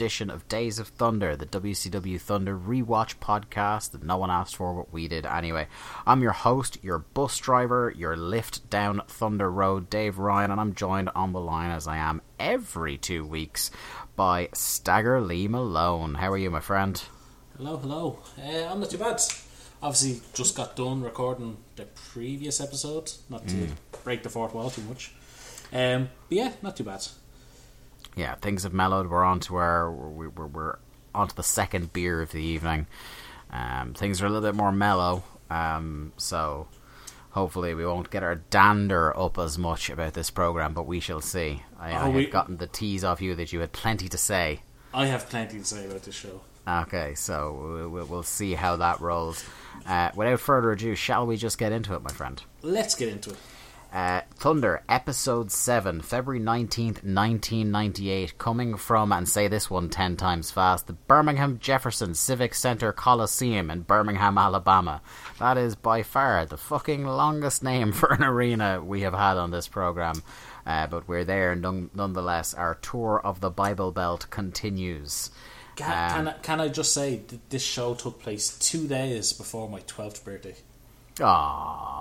edition of Days of Thunder, the WCW Thunder rewatch podcast that no one asked for, but we did anyway. I'm your host, your bus driver, your lift down Thunder Road, Dave Ryan, and I'm joined on the line as I am every two weeks by Stagger Lee Malone. How are you, my friend? Hello, hello. Uh, I'm not too bad. Obviously, just got done recording the previous episode, not to break the fourth wall too much. Um, but yeah, not too bad. Yeah, things have mellowed. We're on to our we're, we're, we're on to the second beer of the evening. Um, things are a little bit more mellow, um, so hopefully we won't get our dander up as much about this program. But we shall see. I, I Oh, we- have gotten the tease off you that you had plenty to say. I have plenty to say about this show. Okay, so we'll, we'll see how that rolls. Uh, without further ado, shall we just get into it, my friend? Let's get into it. Uh, Thunder, Episode 7, February 19th, 1998, coming from, and say this one ten times fast, the Birmingham Jefferson Civic Center Coliseum in Birmingham, Alabama. That is by far the fucking longest name for an arena we have had on this program. Uh, but we're there none- nonetheless. Our tour of the Bible Belt continues. Can, Um, can, I, can I just say that this show took place two days before my 12th birthday? Aww.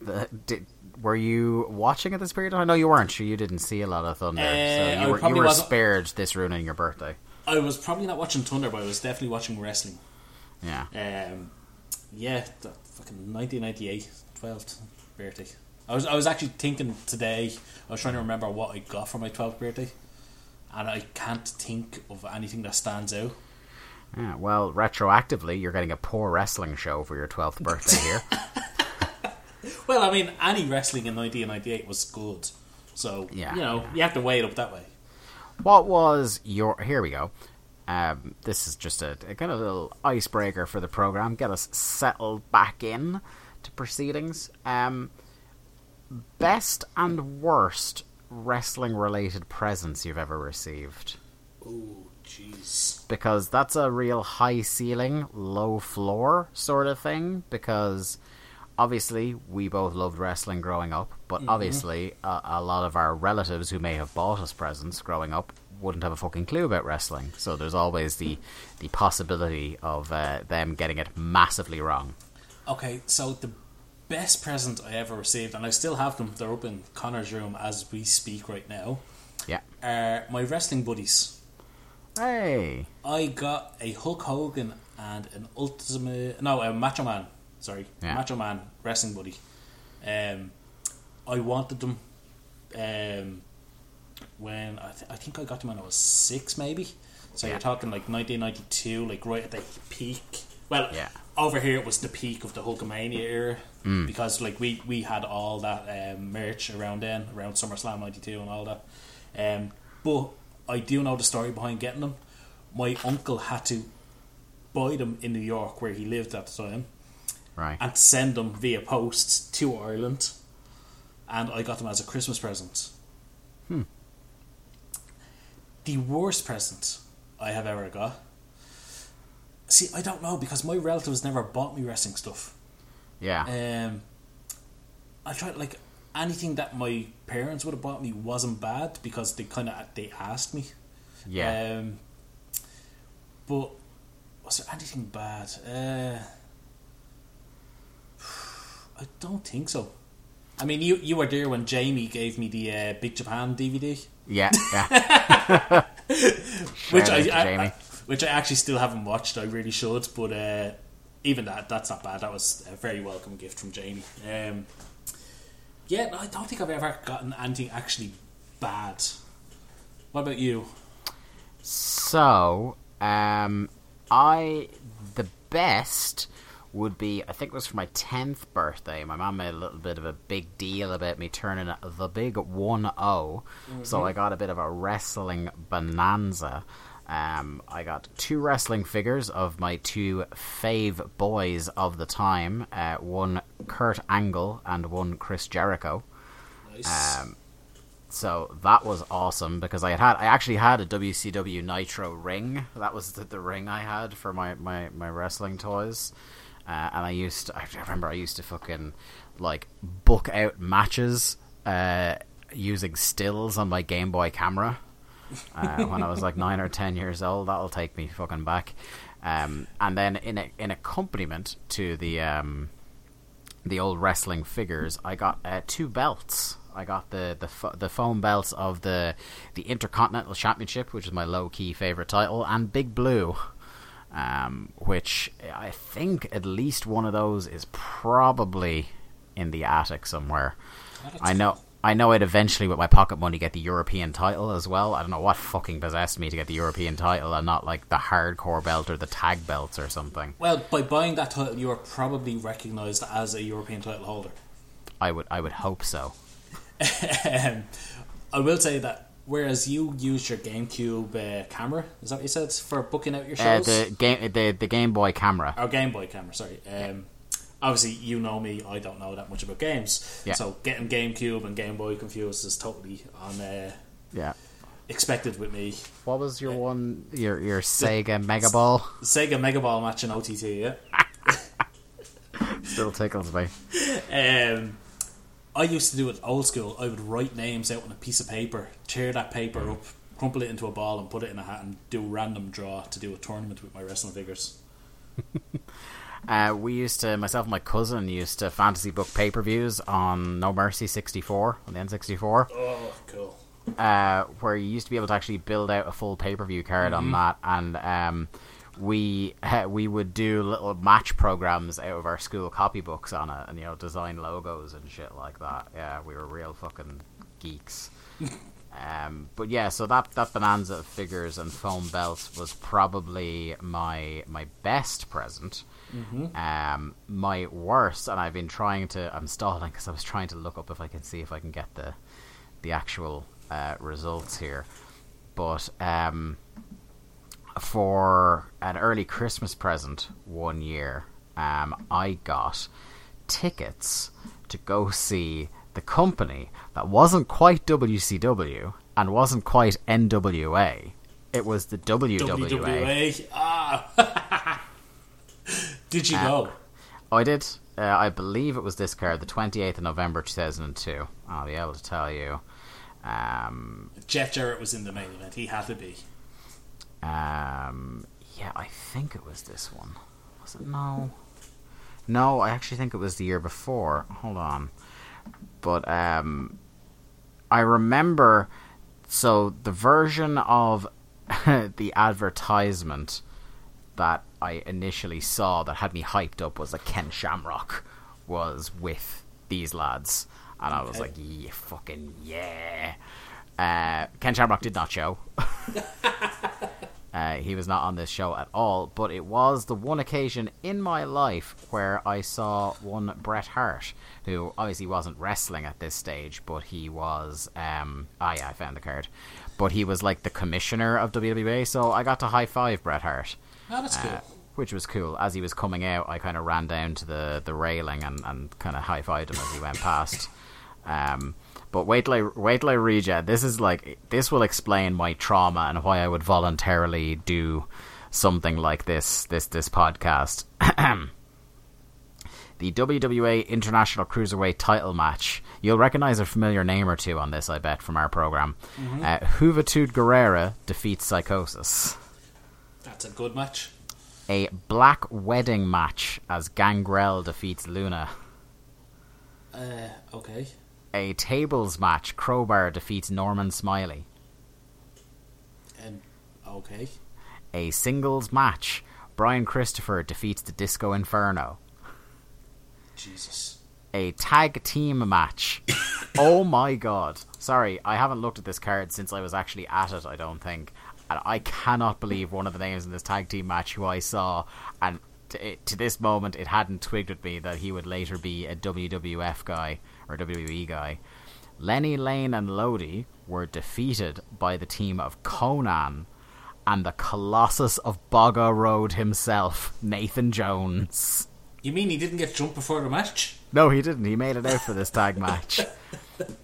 The- Did, were you watching at this period? I know you weren't. Sure, you didn't see a lot of Thunder, Uh, so you were, you were spared this ruining your birthday. I was probably not watching Thunder, but I was definitely watching wrestling. Yeah, Um, yeah, the fucking 1998, 12th birthday. I was I was actually thinking today. I was trying to remember what I got for my 12th birthday, and I can't think of anything that stands out. yeah. Well, retroactively, you're getting a poor wrestling show for your twelfth birthday here. Well, I mean, any wrestling in 1998 was good, so Yeah, you know yeah. you have to weigh it up that way. what was your? Here we go. Um, this is just a, a kind of little icebreaker for the program. Get us settled back in to proceedings. Um, best and worst wrestling related presents you've ever received. Oh, jeez. because that's a real high ceiling, low floor sort of thing. Because obviously, we both loved wrestling growing up, but obviously, a, a lot of our relatives who may have bought us presents growing up wouldn't have a fucking clue about wrestling. So there's always the the possibility of uh, them getting it massively wrong. Okay, so the best present I ever received, and I still have them. They're up in Connor's room as we speak right now. Yeah. Are my wrestling buddies. Hey. I got a Hulk Hogan and an Ultimate no a Macho Man. Sorry, Yeah. Macho Man wrestling buddy. Um, I wanted them. Um, when I, th- I think I got them when I was six, maybe. So Yeah. you're talking like 1992, like right at the peak. Well, Yeah. over here it was the peak of the Hulkamania era because like we we had all that um, merch around then, around SummerSlam '92 and all that. Um, but I do know the story behind getting them. My uncle had to buy them in New York, where he lived at the time, Right. and send them via post to Ireland. And I got them as a Christmas present. Hmm. The worst present I have ever got. See, I don't know because my relatives never bought me wrestling stuff. yeah. Um, I tried like anything that my parents would have bought me wasn't bad because they kind of they asked me. yeah. Um, but was there anything bad? Uh, I don't think so. I mean, you you were there when Jamie gave me the uh, Big Japan DVD, yeah. Yeah. which I, I-. I- which I actually still haven't watched. I really should, but uh, even that that's not bad. That was a very welcome gift from Jamie. Um, yeah, I don't think I've ever gotten anything actually bad. What about you? So, um, I the best would be I think it was for my tenth birthday. My mom made a little bit of a big deal about me turning the big one zero, so I got a bit of a wrestling bonanza. Um, I got two wrestling figures of my two fave boys of the time. Uh, one Kurt Angle and one Chris Jericho. Nice. Um, so that was awesome because I had, had I actually had a WCW Nitro ring. That was the, the ring I had for my, my, my wrestling toys. Uh, and I used to, I remember I used to fucking like book out matches uh, using stills on my Game Boy camera uh, when I was like nine or ten years old. That'll take me fucking back. Um, and then in a, in accompaniment to the um, the old wrestling figures, I got uh, two belts. I got the the fo- the foam belts of the the Intercontinental Championship, which is my low key favorite title, and Big Blue, um, which I think at least one of those is probably in the attic somewhere. I know. I know I'd eventually, with my pocket money, get the European title as well. I don't know what fucking possessed me to get the European title and not like the hardcore belt or the tag belts or something. Well, by buying that title, you are probably recognised as a European title holder. I would, I would hope so. um, I will say that whereas you used your GameCube uh, camera, is that what you said for booking out your Uh, shows? the game, the the Game Boy camera. Or Game Boy camera, sorry. Um, obviously, you know me; I don't know that much about games. Yeah. So getting GameCube and Game Boy confused is totally on uh, Yeah. expected with me. What was your one? Your your Sega Mega Ball Sega Mega Ball match in OTT, yeah. still tickles me. Um, I used to do it old school. I would write names out on a piece of paper, tear that paper up, crumple it into a ball, and put it in a hat, and do a random draw to do a tournament with my wrestling figures. Uh, we used to, myself and my cousin used to fantasy book pay per views on No Mercy 64 on the N64. Oh, cool. uh, where you used to be able to actually build out a full pay per view card on that, and um, we we would do little match programs out of our school copybooks on it, and you know design logos and shit like that. Yeah, we were real fucking geeks. um, but yeah, so that that bonanza of figures and foam belts was probably my my best present. Um, my worst, and I've been trying to. I'm stalling because I was trying to look up if I can see if I can get the the actual uh, results here. But um, for an early Christmas present one year, um, I got tickets to go see the company that wasn't quite WCW and wasn't quite NWA. It was the WWA. WWA. Ah. Did you go? Oh, I did. Uh, I believe it was this card, the 28th of November 2002. I'll be able to tell you. Um, Jeff Jarrett was in the main event. He had to be. Um, yeah, I think it was this one. Was it? No. No, I actually think it was the year before. Hold on. But um, I remember. So the version of the advertisement that I initially saw that had me hyped up was that Ken Shamrock was with these lads, and I was like, "Yeah, fucking yeah." Uh, Ken Shamrock did not show. Uh, he was not on this show at all, but it was the one occasion in my life where I saw one Bret Hart, who obviously wasn't wrestling at this stage, but he was. Um, ah, yeah, I found the card. But he was like the commissioner of WWA, so I got to high five Bret Hart. Ah, that's cool. Uh, which was cool. As he was coming out, I kind of ran down to the, the railing and, and kind of high fived him as he went past. Um, but wait till I wait till I read you. This is like this will explain my trauma and why I would voluntarily do something like this this this podcast. the WWA International Cruiserweight title match. You'll recognize a familiar name or two on this, I bet, from our program. Uh, Juventud Guerrera defeats Psychosis That's a good match. a black wedding match as Gangrel defeats Luna. Uh, okay. A tables match, Crowbar defeats Norman Smiley. And okay. A singles match, Brian Christopher defeats the Disco Inferno. Jesus. A tag team match. oh my god. Sorry, I haven't looked at this card since I was actually at it, I don't think. And I cannot believe one of the names in this tag team match who I saw, and to, to this moment it hadn't twigged with me that he would later be a WWF guy or WWE guy. Lenny Lane and Lodi were defeated by the team of Konnan and the Colossus of Boggo Road himself, Nathan Jones. You mean he didn't get jumped before the match? No, he didn't. He made it out for this tag match.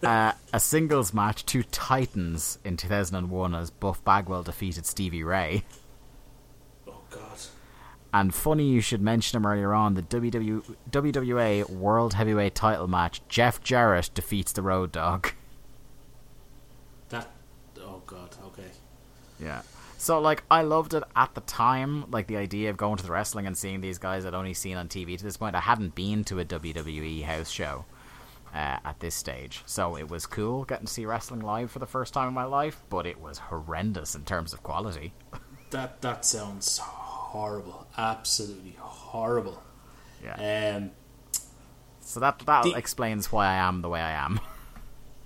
Uh, a singles match to Titans in 2001 as Buff Bagwell defeated Stevie Ray. And funny you should mention him earlier on the WW, WWA World Heavyweight Title match. Jeff Jarrett defeats the Road Dog. That. Oh god. Okay. Yeah. So like I loved it at the time, like the idea of going to the wrestling and seeing these guys I'd only seen on TV to this point. I hadn't been to a WWE house show uh, at this stage, so it was cool getting to see wrestling live for the first time in my life. But it was horrendous in terms of quality. That that sounds horrible. Absolutely horrible. Yeah. Um. So that that The- explains why I am the way I am.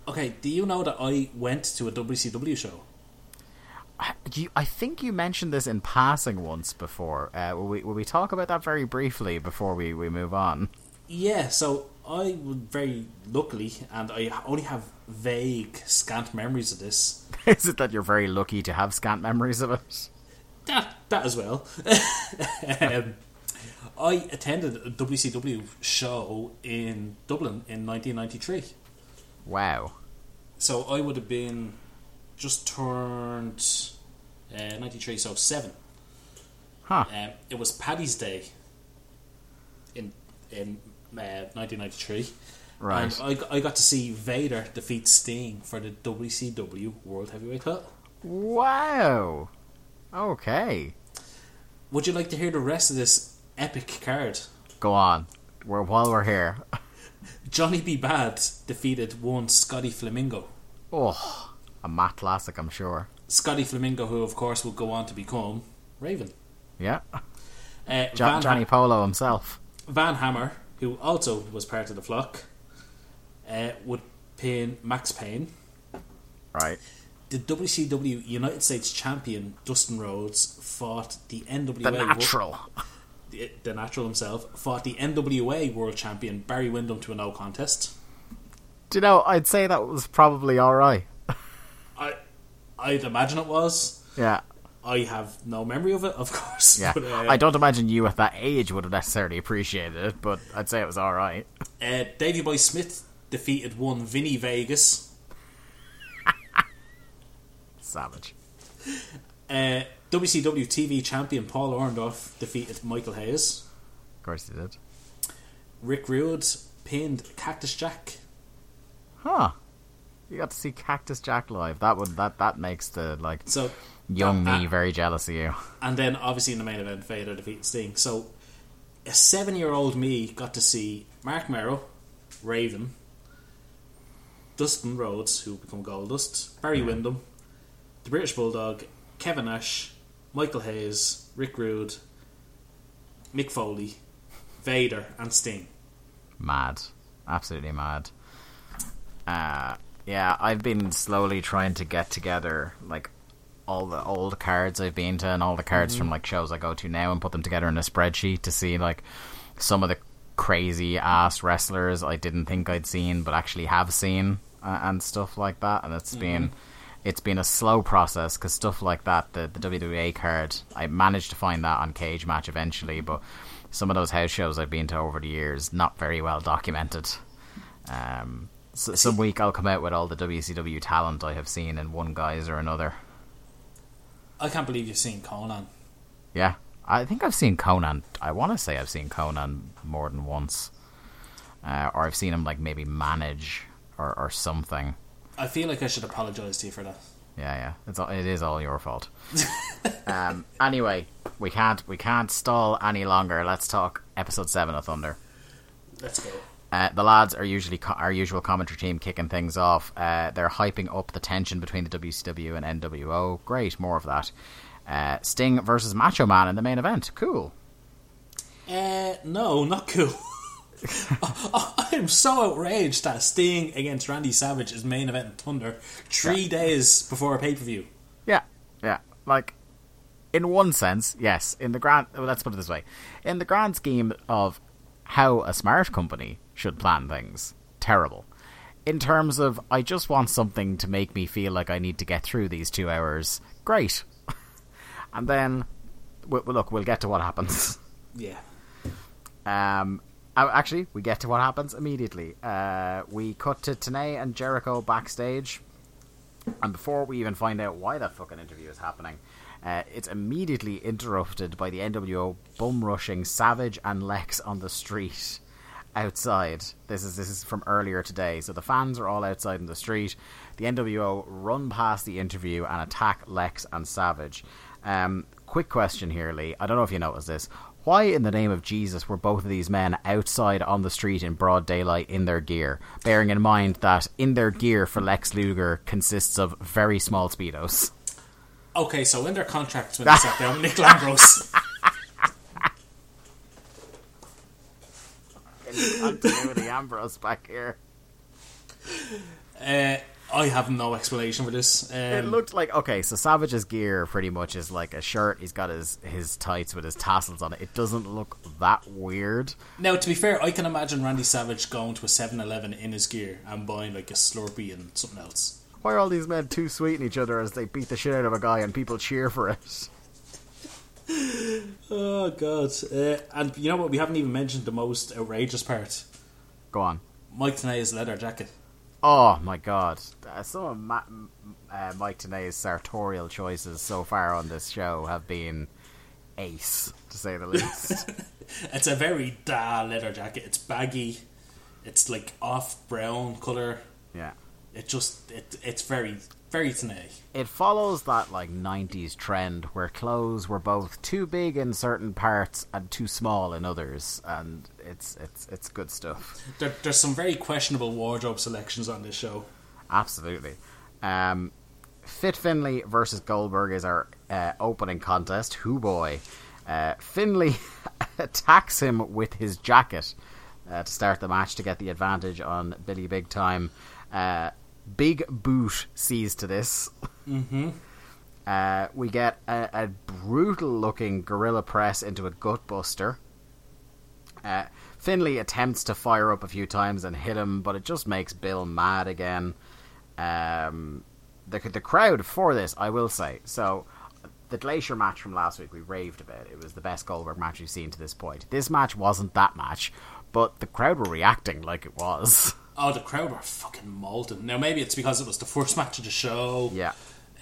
Okay. Do you know that I went to a WCW show? You, I think you mentioned this in passing once before. Uh, will we will we talk about that very briefly before we, we move on? Yeah. So I would very luckily, and I only have vague, scant memories of this. Is it that you're very lucky to have scant memories of it? That that as well. um, I attended a WCW show in Dublin in 1993. Wow. So I would have been just turned uh, 93, so seven. Huh. Um, it was Paddy's Day in in uh, 1993. Right. And I, I got to see Vader defeat Sting for the WCW World Heavyweight title. Wow. Okay. Would you like to hear the rest of this epic card? Go on. We're, while we're here. Johnny B. Badd defeated one Scotty Flamingo. Oh, a Matt classic, I'm sure. Scotty Flamingo, who of course will go on to become Raven. Yeah. Uh, Jo- Van, Johnny Polo himself. Van Hammer, who also was part of the flock, uh, would pin Maxx Payne. Right. The WCW United States champion Dustin Rhodes fought the NWA The natural. the, the natural himself fought the NWA World Champion Barry Windham to a no contest. Do you know, I'd say that was probably alright. I I'd imagine it was. Yeah. I have no memory of it, of course. Yeah. But, uh, I don't imagine you at that age would have necessarily appreciated it, but I'd say it was alright. Uh, Davy Boy Smith defeated one Vinny Vegas. Savage. Uh, WCW TV champion Paul Orndorff defeated Michael Hayes. Of course he did. Rick Rude pinned Cactus Jack. Huh. You got to see Cactus Jack live. That would that that makes the like So young uh, me very jealous of you. and then obviously in the main event, Vader defeated Sting. So a seven-year-old me got to see Marc Mero, Raven, Dustin Rhodes, who become Goldust, Barry Windham, the British Bulldog, Kevin Nash, Michael Hayes, Rick Rude, Mick Foley, Vader, and Sting. Mad. Absolutely mad. Uh yeah, I've been slowly trying to get together like all the old cards I've been to and all the cards from like shows I go to now and put them together in a spreadsheet to see like some of the crazy ass wrestlers I didn't think I'd seen but actually have seen uh, and stuff like that and it's been it's been a slow process because stuff like that the, the WWA card I managed to find that on Cagematch eventually but some of those house shows I've been to over the years not very well documented um, so, some week I'll come out with all the WCW talent I have seen in one guise or another I can't believe you've seen Konnan. Yeah, I think I've seen Konnan. I want to say I've seen Konnan more than once, uh, or I've seen him like maybe manage or, or something. I feel like I should apologise to you for that. Yeah, yeah, it's all, it is all your fault. um, anyway, we can't we can't stall any longer. Let's talk episode seven of Thunder. Let's go. Uh, the lads are usually co- our usual commentary team kicking things off. Uh, they're hyping up the tension between the WCW and NWO. Great, more of that. Uh, Sting versus Macho Man in the main event. Cool. Uh, no, not cool. I am so outraged that Sting against Randy Savage is main event in Thunder three days before a pay per view. Yeah, yeah. Like, in one sense, yes. In the grand, well, let's put it this way: in the grand scheme of how a smart company should plan things, terrible. In terms of, I just want something to make me feel like I need to get through these two hours. Great. and then, look, we'll get to what happens. Yeah. Um, oh, actually, we get to what happens immediately. Uh, we cut to Tenay and Jericho backstage, and before we even find out why that fucking interview is happening, Uh, it's immediately interrupted by the NWO bum rushing Savage and Lex on the street outside. This is this is from earlier today. So the fans are all outside in the street. The NWO run past the interview and attack Lex and Savage. Um, quick question here, Lee. I don't know if you noticed this. Why in the name of Jesus were both of these men outside on the street in broad daylight in their gear? Bearing in mind that in their gear for Lex Luger consists of very small speedos. Okay, so in their contracts when they sat down, Nick Lambros. Continuity Ambrose back here. Uh, I have no explanation for this. Um, It looked like okay, so Savage's gear pretty much is like a shirt. He's got his his tights with his tassels on it. It doesn't look that weird. now, to be fair, I can imagine Randy Savage going to a 7-Eleven in his gear and buying like a Slurpee and something else. Why are all these men too sweet in each other as they beat the shit out of a guy and people cheer for it? Oh god! Uh, and you know what? We haven't even mentioned the most outrageous part: Go on. Mike Tenay's leather jacket. Oh my god. Uh, some of Ma- uh, Mike Tenay's sartorial choices so far on this show have been ace, to say the least. It's a very da leather jacket. It's baggy. It's like off brown color. yeah. It just it it's very very Tenay. It follows that like 90s trend where clothes were both too big in certain parts and too small in others and it's it's it's good stuff. There, there's some very questionable wardrobe selections on this show. Absolutely. Um, Fit Finlay versus Goldberg is our uh, opening contest. Who boy? Uh, Finlay attacks him with his jacket uh, to start the match to get the advantage on Billy Big Time. Big Boot sees to this. Mm-hmm. Uh, we get a, a brutal looking gorilla press into a gutbuster. Uh, Finlay attempts to fire up a few times and hit him, but it just makes Bill mad again. Um, the the crowd for this, I will say. So, the Glacier match from last week, we raved about. It was the best Goldberg match we've seen to this point. This match wasn't that match, but the crowd were reacting like it was. Oh, the crowd were fucking molten. Now maybe it's because it was the first match of the show. Yeah.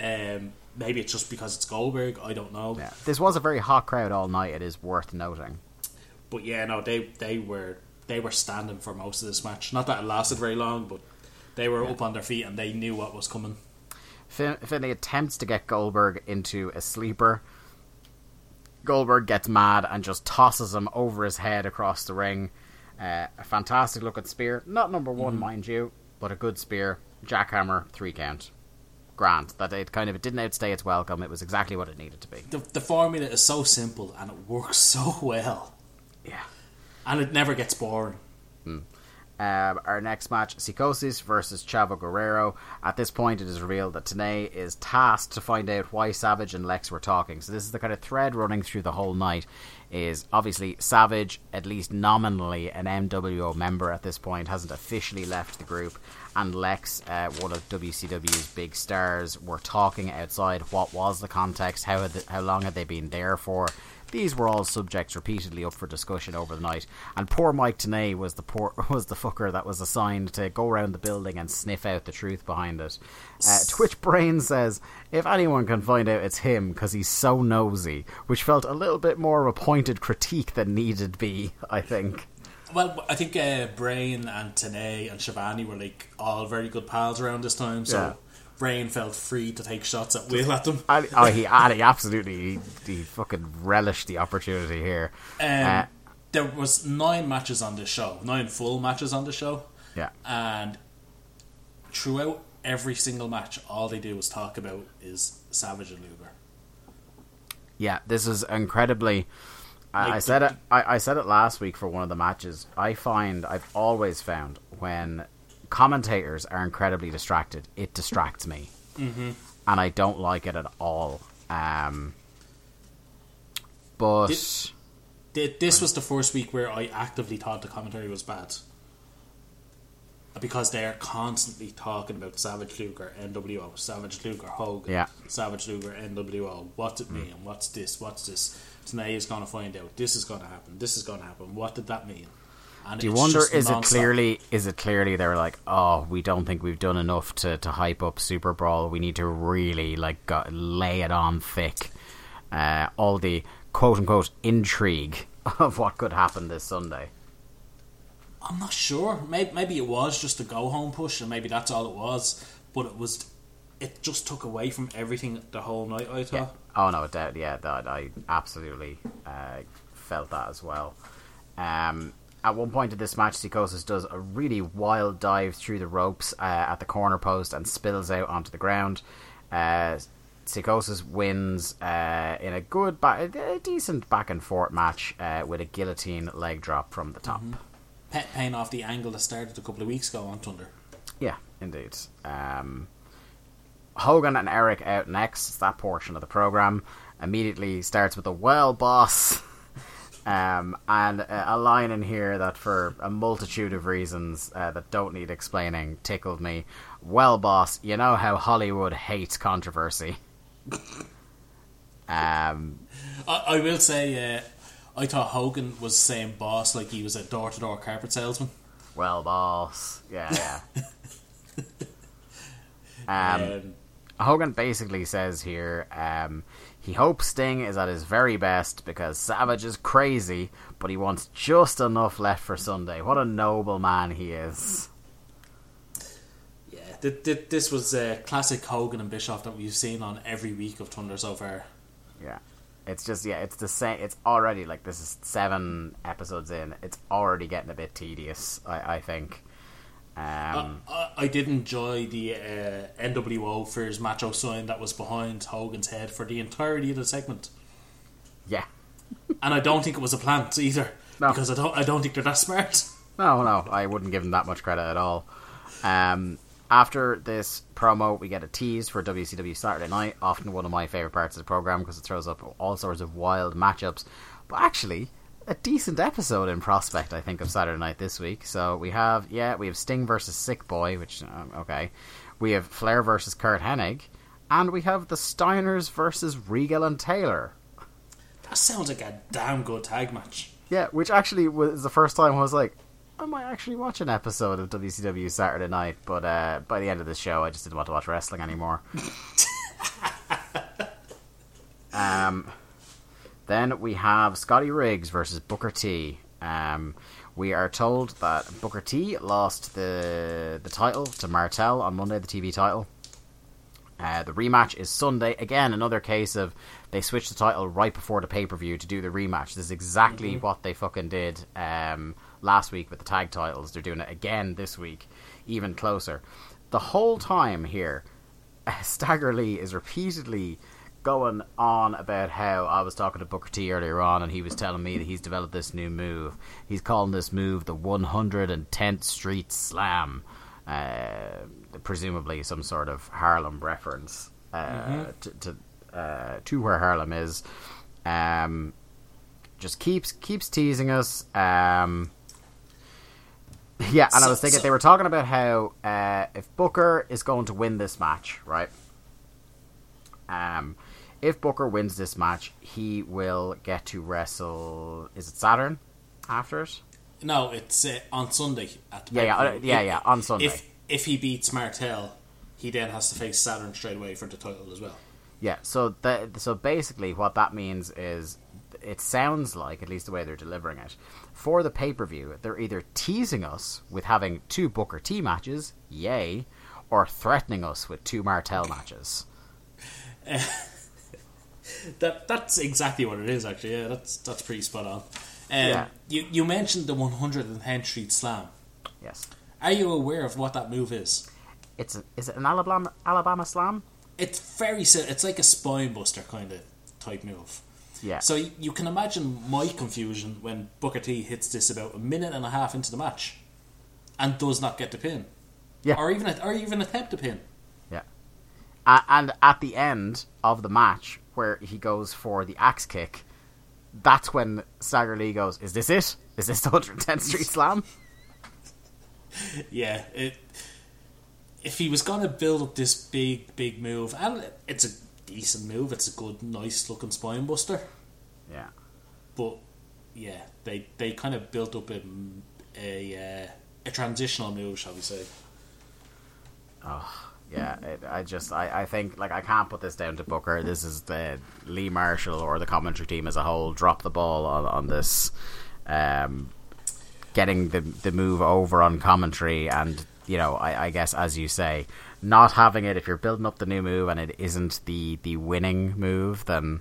Um, maybe it's just because it's Goldberg. I don't know. Yeah, this was a very hot crowd all night. It is worth noting. But yeah, no, they they were they were standing for most of this match. Not that it lasted very long, but they were up on their feet and they knew what was coming. Fin- Finlay attempts to get Goldberg into a sleeper. Goldberg gets mad and just tosses him over his head across the ring. Uh, a fantastic looking spear. Not number one, mind you, but a good spear. Jackhammer, three count. Grand. That it kind of it didn't outstay its welcome. It was exactly what it needed to be. The, the formula is so simple and it works so well, Yeah. and it never gets boring. Um, our next match, Psychosis versus Chavo Guerrero. At this point, it is revealed that Tenay is tasked to find out why Savage and Lex were talking. So this is the kind of thread running through the whole night. Is obviously Savage, at least nominally, an NWO member at this point, hasn't officially left the group, and Lex, uh, one of WCW's big stars, were talking outside. What was the context? How the, how long had they been there for? These were all subjects repeatedly up for discussion over the night, and poor Mike Tenay was the poor was the fucker that was assigned to go around the building and sniff out the truth behind it. Uh, Twitch Brain says if anyone can find out, it's him because he's so nosy, which felt a little bit more of a pointed critique than needed be. I think. Well, I think uh, Brain and Tenay and Schiavone were like all very good pals around this time, so Yeah. Brain felt free to take shots at will at them. Oh, he, ah, he absolutely he, he fucking relished the opportunity here. Um, Uh, there was nine matches on the show, nine full matches on the show, yeah, and throughout every single match, all they do is talk about is Savage and Luger. Yeah, this is incredibly. Like I said it. I, I said it last week for one of the matches. I find I've always found when commentators are incredibly distracted, it distracts me, mm-hmm. and I don't like it at all. Um, but Thi- Th- This was the first week where I actively thought the commentary was bad. Because they are constantly talking about Savage Luger, NWO, Savage Luger, Hogan, Yeah. Savage Luger, NWO. What's it mean? What's this? What's this? Tonight is going to find out. This is going to happen. This is going to happen. What did that mean? And do you wonder? Is it clearly? Is it clearly they're like, oh, we don't think we've done enough to, to hype up Super Brawl. We need to really like go, lay it on thick uh, all the quote unquote intrigue of what could happen this Sunday. I'm not sure. Maybe, maybe it was just a go home push, and maybe that's all it was. But it was, it just took away from everything the whole night. I thought. Yeah. Oh no, that, yeah, that I absolutely uh, felt that as well. Um, at one point in this match, Psychosis does a really wild dive through the ropes uh, at the corner post and spills out onto the ground. Uh, Psychosis wins uh, in a good, ba- a decent back and forth match uh, with a guillotine leg drop from the top. Pet paying off the angle that started a couple of weeks ago on Thunder. Yeah, indeed. Um, Hogan and Eric out next. It's that portion of the program. Immediately starts with a well, boss. Um, and uh, a line in here that, for a multitude of reasons uh, that don't need explaining, tickled me. Well, boss, you know how Hollywood hates controversy. um, I, I will say, uh, I thought Hogan was saying boss like he was a door to door carpet salesman. well, boss, yeah, yeah. um, Um, Hogan basically says here um, he hopes Sting is at his very best because Savage is crazy, but he wants just enough left for Sunday. What a noble man he is. yeah, th- th- this was a classic Hogan and Bischoff that we've seen on every week of Thunder so far. Yeah. It's just yeah, it's the same. It's already like this is seven episodes in. It's already getting a bit tedious. I, I think. Um, I, I did enjoy the uh, NWO for his macho sign that was behind Hogan's head for the entirety of the segment, yeah, and I don't think it was a plant either No. because I don't I don't think they're that smart. No, no, I wouldn't give them that much credit at all. Um, after this promo, we get a tease for WCW Saturday Night, often one of my favorite parts of the program because it throws up all sorts of wild matchups. But actually, a decent episode in prospect, I think, of Saturday Night this week. So we have, yeah, we have Sting versus Sick Boy, which um, okay, we have Flair versus Curt Hennig, and we have the Steiners versus Regal and Taylor. That sounds like a damn good tag match. Yeah, which actually was the first time I was like, I might actually watch an episode of WCW Saturday Night, but uh, by the end of the show, I just didn't want to watch wrestling anymore. um, then we have Scotty Riggs versus Booker T. Um, we are told that Booker T lost the the title to Martel on Monday, the TV title. Uh, the rematch is Sunday. Again, another case of they switched the title right before the pay per view to do the rematch. This is exactly what they fucking did um, last week with the tag titles. They're doing it again this week, even closer. The whole time here, Stagger Lee is repeatedly going on about how I was talking to Booker T earlier on, and he was telling me that he's developed this new move. He's calling this move the 110th Street Slam. Uh, presumably some sort of Harlem reference uh, to to, uh, to where Harlem is. Um, just keeps keeps teasing us. Um, yeah, and I was thinking so- they were talking about how uh, if Booker is going to win this match, right? Um, if Booker wins this match, he will get to wrestle. Is it Saturn after it? No, it's uh, on Sunday at the Yeah, yeah, uh, yeah, yeah, on Sunday. If if he beats Martel, he then has to face Saturn straight away for the title as well. Yeah, so the, so basically what that means is it sounds like at least the way they're delivering it for the pay-per-view they're either teasing us with having two Booker T matches, yay, or threatening us with two Martel matches. That that's exactly what it is. Actually, yeah, that's that's pretty spot on. Um, Yeah. You you mentioned the 110th Street Slam. Yes. Are you aware of what that move is? It's a, is it an Alabama Alabama slam? It's very it's like a spine buster kind of type move. Yeah. So you can imagine my confusion when Booker T hits this about a minute and a half into the match, and does not get the pin, yeah. or even or even attempt the pin. Yeah. A and at the end of the match, where he goes for the axe kick, that's when Stagger Lee goes, "Is this it? Is this the 110th Street Slam?" Yeah, it. If he was going to build up this big, big move, and it's a decent move, it's a good, nice looking spine buster, Yeah. but yeah, they they kind of built up a a, uh, a transitional move, shall we say? Yeah, yeah. It, I just, I, I think, like, I can't put this down to Booker. This is the Lee Marshall or the commentary team as a whole drop the ball on, on this, um, getting the the move over on commentary, and you know, I, I guess as you say, not having it. If you're building up the new move and it isn't the the winning move, then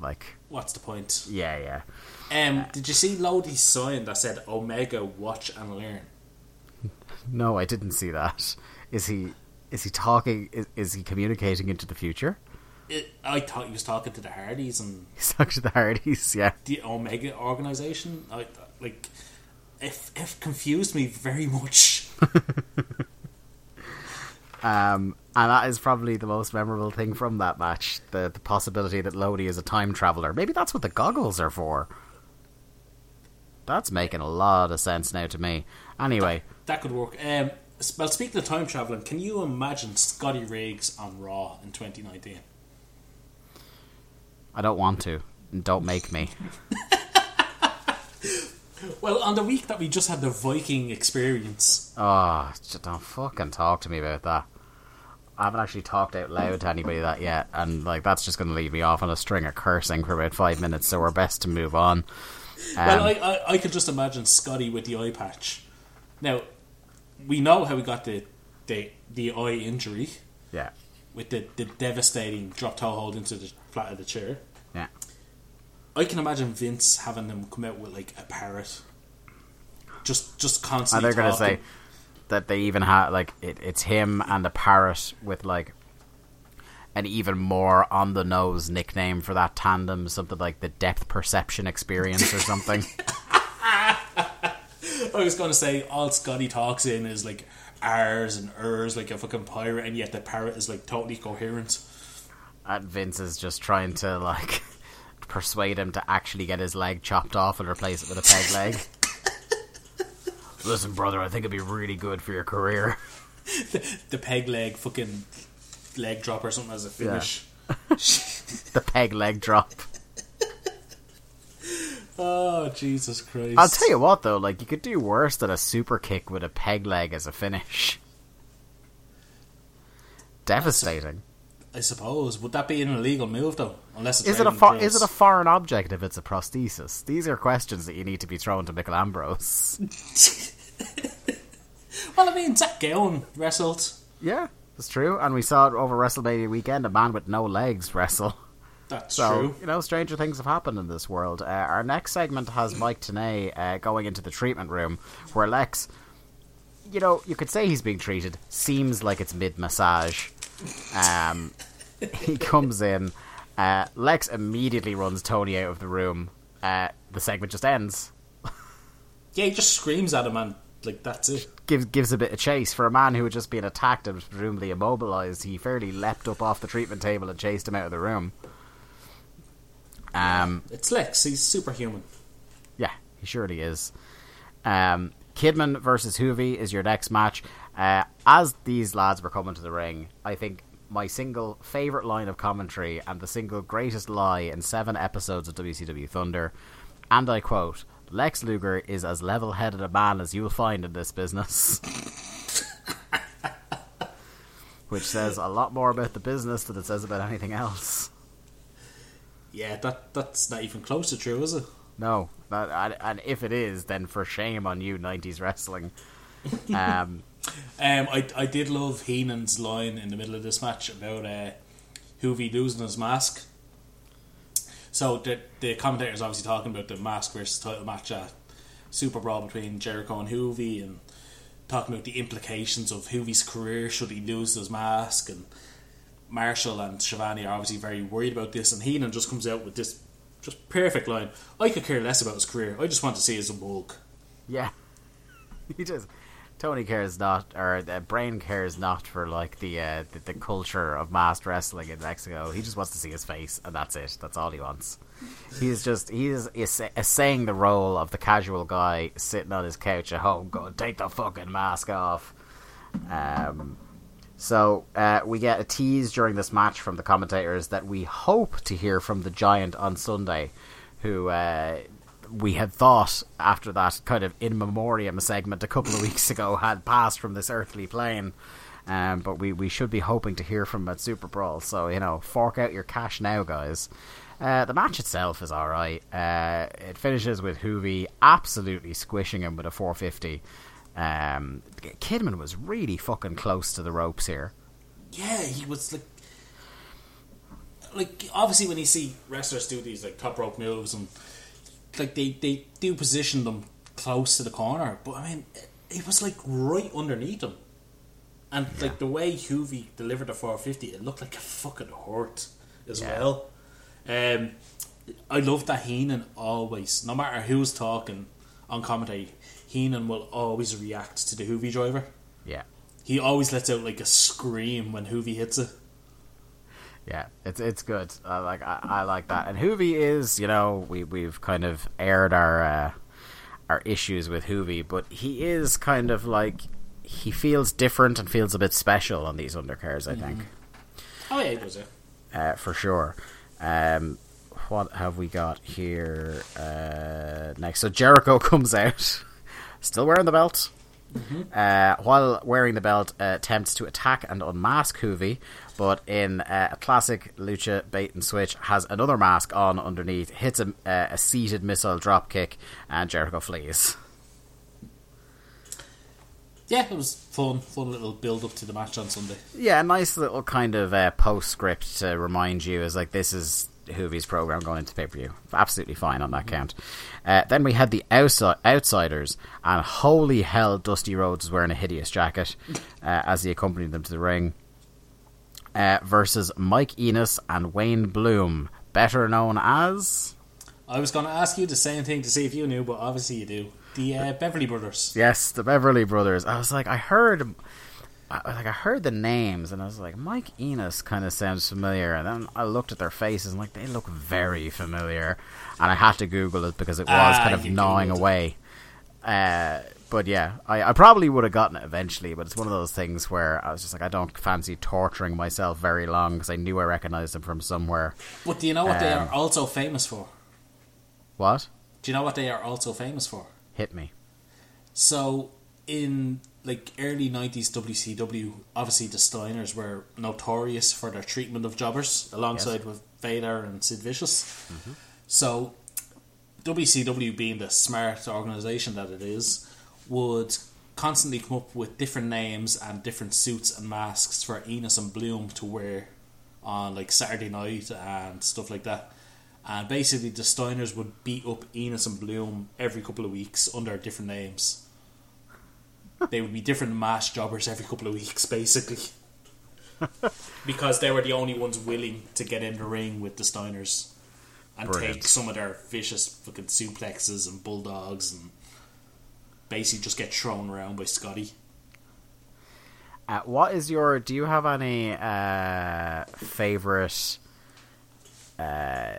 like, What's the point? yeah, yeah. Um, did you see Lodi's sign that said Omega Watch and Learn? No, I didn't see that. Is he? Is he talking? Is, is he communicating into the future? It, I thought he was talking to the Hardys and He's talking to the Hardys. Yeah. the Omega organization. I like it, it confused me very much. Um, and that is probably the most memorable thing from that match: the the possibility that Lodi is a time traveler. Maybe that's what the goggles are for. That's making a lot of sense now to me. Anyway, That could work. Um, well, speaking of time traveling, can you imagine Scotty Riggs on Raw in 2019? I don't want to. Don't make me. Well, on the week that we just had the Viking experience, Oh, just don't fucking talk to me about that. I haven't actually talked out loud to anybody that yet, and like that's just going to leave me off on a string of cursing for about five minutes. So we're best to move on. Um, well, I, I I could just imagine Scotty with the eye patch. Now, we know how he got the the, the eye injury yeah, with the, the devastating drop toe hold into the flat of the chair. yeah. I can imagine Vince having them come out with like a parrot, just just And constantly. they're going to say that they even have like it, it's him and the parrot with like an even more on the nose nickname for that tandem, something like the depth perception experience or something. I was going to say all Scotty talks in is like R's and Ers like a fucking pirate, and yet the parrot is like totally coherent. and Vince is just trying to like persuade him to actually get his leg chopped off and replace it with a peg leg. Listen, brother, I think it'd be really good for your career. The peg leg fucking leg drop or something as a finish. the peg leg drop. Oh Jesus Christ! I'll tell you what, though, like you could do worse than a super kick with a peg leg as a finish. Devastating. I suppose would that be an illegal move though? Unless it's Is it a fo- is it a foreign object if it's a prosthesis? These are questions that you need to be thrown to Michael Ambrose. Well, I mean, Zach Gowen wrestled. yeah, that's true. And we saw it over WrestleMania weekend. A man with no legs wrestle. That's So true. you know, stranger things have happened in this world. Uh, our next segment has Mike Tenay uh, going into the treatment room, where Lex, you know, you could say he's being treated. Seems like it's mid massage. Um, he comes in. Uh, Lex immediately runs Tony out of the room. Uh, the segment just ends. Yeah, he just screams at him and like that's it. Gives gives a bit of chase for a man who had just been attacked and was presumably immobilized. He fairly leapt up off the treatment table and chased him out of the room. Um, It's Lex. He's superhuman. Yeah, he surely is. Um, Kidman versus Juvi is your next match. Uh, as these lads were coming to the ring, I think my single favourite line of commentary and the single greatest lie in seven episodes of WCW Thunder, and I quote, Lex Luger is as level headed a man as you will find in this business. Which says a lot more about the business than it says about anything else. Yeah, that that's not even close to true, is it? No, that, and, and if it is, then for shame on you, '90s wrestling. Um, Um, I I did love Heenan's line in the middle of this match about uh, Juvi losing his mask. So the the commentator is obviously talking about the mask versus title match at Super Brawl between Jericho and Juvi, and talking about the implications of Juvi's career should he lose his mask, and Marshall and Schiavone are obviously very worried about this, and Heenan just comes out with this just perfect line. I could care less about his career. I just want to see his mug. yeah, he just Tony cares not, or uh, Brain cares not for like the, uh, the the culture of masked wrestling in Mexico. He just wants to see his face, and that's it. That's all he wants. He's just he's essa- essaying the role of the casual guy sitting on his couch at home, going, "Take the fucking mask off." Um, So uh, we get a tease during this match from the commentators that we hope to hear from the Giant on Sunday, who uh, we had thought after that kind of in memoriam segment a couple of weeks ago had passed from this earthly plane. Um, but we, we should be hoping to hear from him at Super Brawl. So you know, fork out your cash now, guys. Uh, the match itself is all right. Uh, it finishes with Juvi absolutely squishing him with a 450. Um, Kidman was really fucking close to the ropes here. Yeah, he was like, like obviously when you see wrestlers do these like top rope moves and like they they do position them close to the corner, but I mean it, it was like right underneath him, and yeah. like the way Juvi delivered the 450, it looked like a fucking hurt as yeah. well. Um, I love that Heenan always, no matter who's talking on commentary, Heenan will always react to the Juvi driver. Yeah. He always lets out like a scream when Juvi hits it. Yeah, it's it's good. I like I, I like that. And Juvi is, you know, we we've kind of aired our uh, our issues with Juvi, but he is kind of like he feels different and feels a bit special on these undercards. I think. Mm. Oh yeah, he does it. Uh, for sure. Um, what have we got here uh, next? So Jericho comes out, still wearing the belt. Mm-hmm. Uh, while wearing the belt, uh, attempts to attack and unmask Juvi, but in uh, a classic lucha bait and switch, has another mask on underneath, hits a, uh, a seated missile drop kick, and Jericho flees. Yeah, it was fun, fun little build up to the match on Sunday. Yeah, a nice little kind of uh, postscript to remind you is like this is Juvi's program going into pay per view. Absolutely fine on that count. Uh, then we had the outside, Outsiders, and holy hell, Dusty Rhodes was wearing a hideous jacket uh, as he accompanied them to the ring. Uh, versus Mike Enos and Wayne Bloom, better known as. I was going to ask you the same thing to see if you knew, but obviously you do. The uh, Beverly Brothers. Yes, the Beverly Brothers. I was like, I heard I, like I heard the names and I was like, Mike Enos kind of sounds familiar, and then I looked at their faces and like they look very familiar, and I had to Google it because it was ah, kind of gnawing away. Uh, but yeah, I, I probably would have gotten it eventually, but it's one of those things where I was just like, I don't fancy torturing myself very long because I knew I recognized them from somewhere. But do you know what um, they are also famous for? What? Do you know what they are also famous for? Hit me. So in like early nineties WCW, obviously the Steiners were notorious for their treatment of jobbers, alongside yes. with Vader and Sid Vicious. Mm-hmm. So WCW, being the smart organization that it is, would constantly come up with different names and different suits and masks for Enos and Bloom to wear on like Saturday night and stuff like that. And basically, the Steiners would beat up Enos and Bloom every couple of weeks under different names they would be different mass jobbers every couple of weeks, basically. because they were the only ones willing to get in the ring with the Steiners and Brilliant. take some of their vicious fucking suplexes and bulldogs and basically just get thrown around by Scotty. Uh, what is your? Do you have any uh, favorite uh,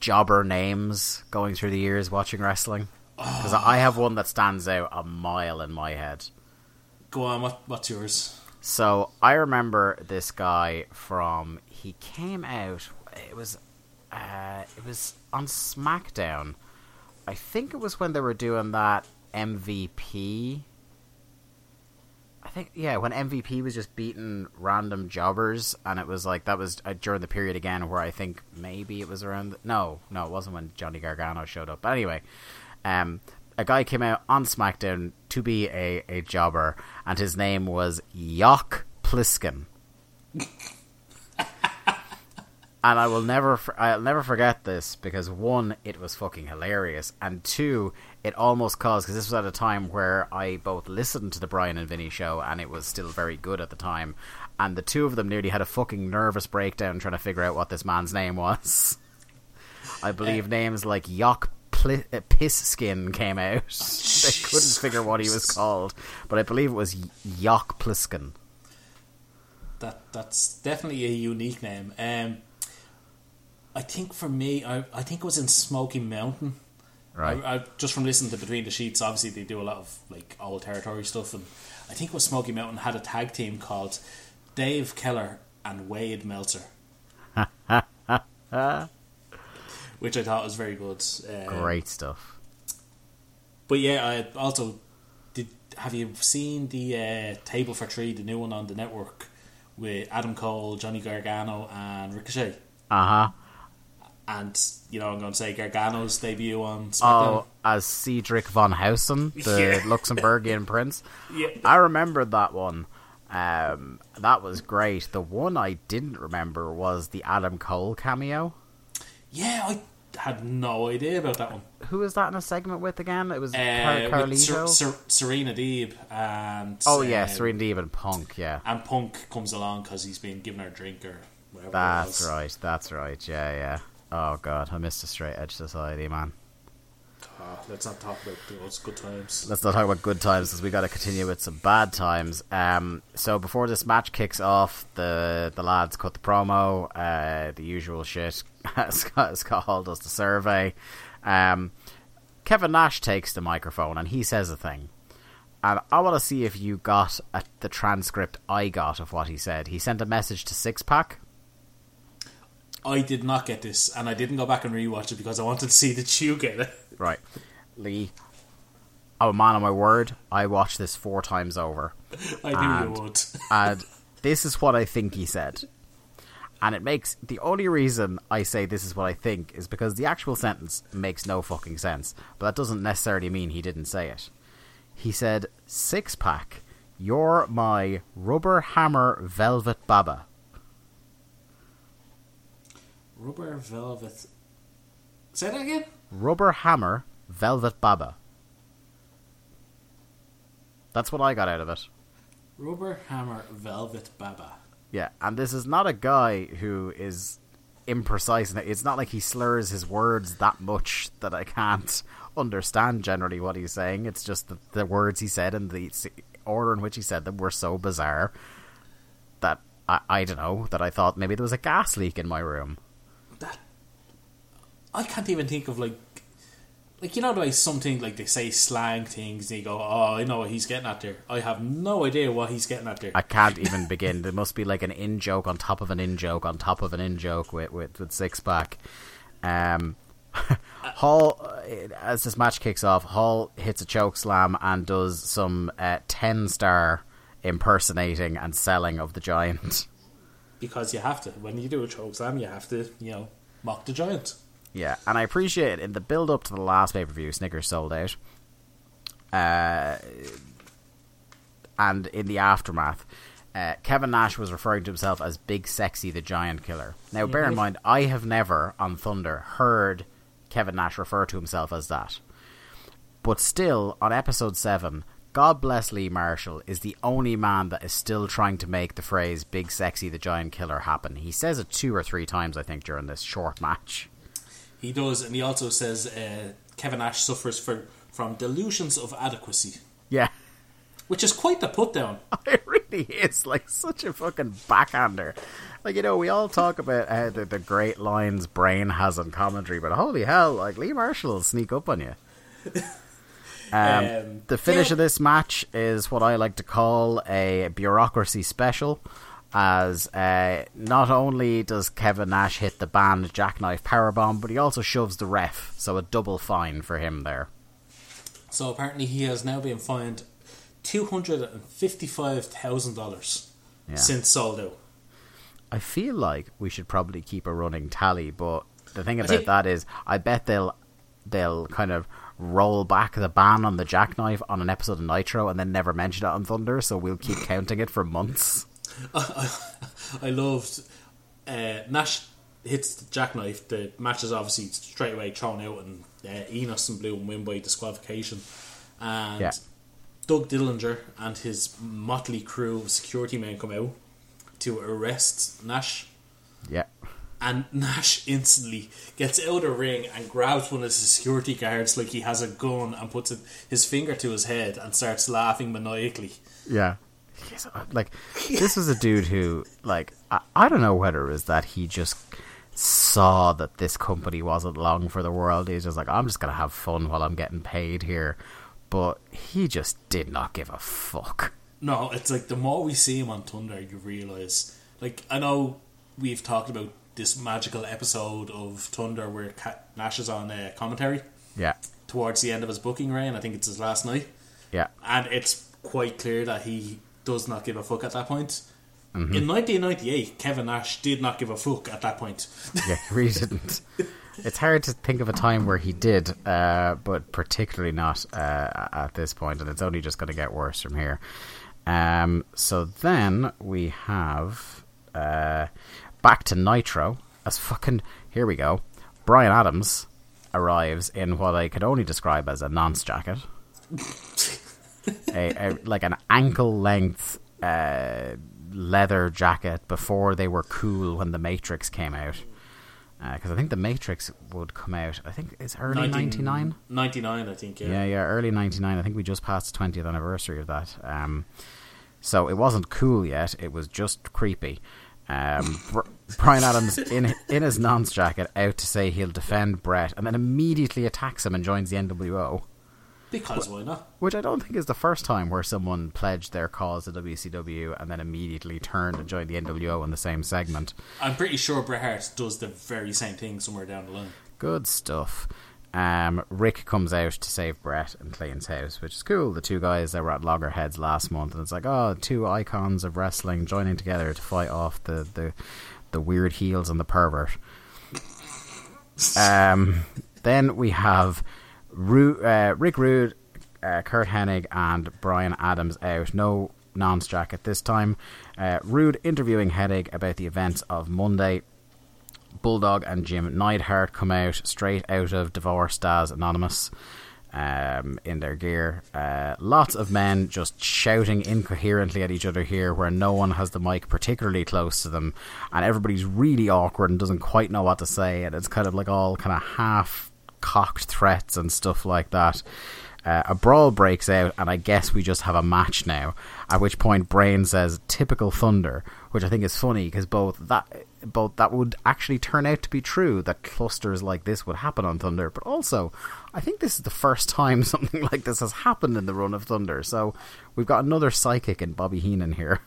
jobber names going through the years watching wrestling? Because oh. I have one that stands out a mile in my head. Go on, what, what's yours? So I remember this guy from. He came out. It was, uh, it was on SmackDown. I think it was when they were doing that MVP. I think yeah, when MVP was just beating random jobbers, and it was like that was uh, during the period again where I think maybe it was around. The, no, no, it wasn't when Johnny Gargano showed up. But anyway, um, a guy came out on SmackDown to be a, a jobber, and his name was Yock Pliskin. and I will never, I'll never forget this because one, it was fucking hilarious, and two, it almost caused because this was at a time where I both listened to the Bryan and Vinny show, and it was still very good at the time, and the two of them nearly had a fucking nervous breakdown trying to figure out what this man's name was. I believe uh, names like Yock pl- uh, piss skin came out. they couldn't figure what he was called, but I believe it was Yock Pliskin. That that's definitely a unique name. Um, I think for me, I I think it was in Smoky Mountain. Right. I, I, just from listening to Between the Sheets, obviously they do a lot of like old territory stuff, and I think it was Smoky Mountain had a tag team called Dave Keller and Wade Meltzer. which I thought was very good. Um, Great stuff. But yeah, I also did. have you seen the uh, Table for Three, the new one on the network with Adam Cole, Johnny Gargano, and Ricochet? Uh huh. And you know, I'm going to say Gargano's debut on SmackDown. Oh, as Cedric von Hausen, the Yeah. Luxembourgian prince. Yeah. I remembered that one. Um, that was great. The one I didn't remember was the Adam Cole cameo. Yeah, I had no idea about that one. Who was that in a segment with again? It was Uh, with Ser- Carlito. Ser- Serena Deeb and oh yeah, um, Serena Deeb and Punk. Yeah, and Punk comes along because he's been giving her a drink or whatever. that's right. That's right. Yeah, yeah. Oh god, I missed a straight edge society, man. Oh, let's not talk about those good times. Let's not talk about good times because we got to continue with some bad times. Um, so before this match kicks off, the the lads cut the promo, uh, the usual shit. Scott, Scott Hall does the survey. Um, Kevin Nash takes the microphone and he says a thing. And I want to see if you got a, the transcript I got of what he said. He sent a message to Six Pack. I did not get this, and I didn't go back and rewatch it because I wanted to see that you get it. Right, Lee. I'm a man of my word. I watched this four times over. I knew And- you would. and this is what I think he said. And it makes the only reason I say this is what I think is because the actual sentence makes no fucking sense, but that doesn't necessarily mean he didn't say it. He said, Six pack, you're my rubber hammer velvet baba. Rubber velvet. Say that again. Rubber hammer velvet baba. That's what I got out of it. Rubber hammer velvet baba. Yeah, and this is not a guy who is imprecise. It's not like he slurs his words that much that I can't understand generally what he's saying. It's just that the words he said and the order in which he said them were so bizarre that I, I don't know that I thought maybe there was a gas leak in my room. That I can't even think of like like you know the way something like they say slang things and you go, Oh, I know what he's getting at there. I have no idea what he's getting at there. I can't even begin. There must be like an in joke on top of an in joke on top of an in joke with with, with six pack. Um, Hall, uh, as this match kicks off, Hall hits a choke slam and does some uh, ten star impersonating and selling of the giant. because you have to. When you do a choke slam you have to, you know, mock the giant. Yeah, and I appreciate in the build up to the last pay per view, Snickers Souled Out. Uh, and in the aftermath, uh, Kevin Nash was referring to himself as Big Sexy the Giant Killer. Now, bear in mind, I have never on Thunder heard Kevin Nash refer to himself as that. But still, on episode 7, God bless Lee Marshall is the only man that is still trying to make the phrase Big Sexy the Giant Killer happen. He says it two or three times, I think, during this short match. He does, and he also says uh, Kevin Nash suffers for, from delusions of adequacy, Yeah. which is quite the put down. It really is like such a fucking backhander. Like you know, we all talk about how the, the great lines Brain has on commentary, but holy hell, like Lee Marshall will sneak up on you. Um, Um, the finish yeah. of this match is what I like to call a bureaucracy special. As uh, not only does Kevin Nash hit the banned jackknife powerbomb, but he also shoves the ref, so a double fine for him there. So apparently, he has now been fined two hundred and fifty-five thousand dollars Yeah. since Souled Out. I feel like we should probably keep a running tally, but the thing about think- that is, I bet they'll they'll kind of roll back the ban on the jackknife on an episode of Nitro and then never mention it on Thunder, so we'll keep counting it for months. I loved uh, Nash hits the jackknife. The match is obviously straight away thrown out, and uh, Enos and Bloom win by disqualification. And Yeah. Doug Dillinger and his motley crew of security men come out to arrest Nash. Yeah, And Nash instantly gets out of the ring and grabs one of the security guards like he has a gun and puts his finger to his head and starts laughing maniacally. yeah. Uh, like this is a dude who, like, I, I don't know whether it was that he just saw that this company wasn't long for the world. He's just like, I'm just gonna have fun while I'm getting paid here, but he just did not give a fuck. No, it's like the more we see him on Thunder, you realise. Like, I know we've talked about this magical episode of Thunder where Nash is on uh, commentary Yeah, towards the end of his booking reign. I think it's his last night. yeah. And it's quite clear that he does not give a fuck at that point. Mm-hmm. In 1998, Kevin Nash did not give a fuck at that point. Yeah, he really didn't. It's hard to think of a time where he did, uh, but particularly not uh, at this point, and it's only just going to get worse from here. Um, so then we have uh, back to Nitro as fucking. Here we go. Brian Adams arrives in what I could only describe as a nonce jacket, a, a, like an ankle length uh, leather jacket before they were cool when the Matrix came out. Because uh, I think the Matrix would come out. I think it's early ninety nine. Ninety nine, I think. Yeah. yeah, yeah, early ninety nine. I think we just passed the twentieth anniversary of that. Um, so it wasn't cool yet. It was just creepy. Um, Brian Adams in in his nonce jacket, out to say he'll defend Bret, and then immediately attacks him and joins the NWO. Because why not? Which I don't think is the first time where someone pledged their cause to WCW and then immediately turned and joined the NWO in the same segment. I'm pretty sure Bret Hart does the very same thing somewhere down the line. Good stuff. Um, Rick comes out to save Bret and Clayton's house, which is cool. The two guys that were at Loggerheads last month, and it's like, oh, two icons of wrestling joining together to fight off the the, the weird heels and the pervert. um, then we have Ru- uh, Rick Rude, uh, Curt Hennig, and Brian Adams out. No nonce jacket this time. Uh, Rude interviewing Hennig about the events of Monday. Bulldog and Jim Neidhart come out straight out of Divorced as Anonymous um, in their gear. Uh, lots of men just shouting incoherently at each other here, where no one has the mic particularly close to them, and everybody's really awkward and doesn't quite know what to say, and it's kind of like all kind of half cocked threats and stuff like that. Uh, a brawl breaks out, and I guess we just have a match now. At which point, Brain says "typical Thunder," which I think is funny because both that both that would actually turn out to be true that clusters like this would happen on Thunder, but also I think this is the first time something like this has happened in the run of Thunder. So we've got another psychic in Bobby Heenan here.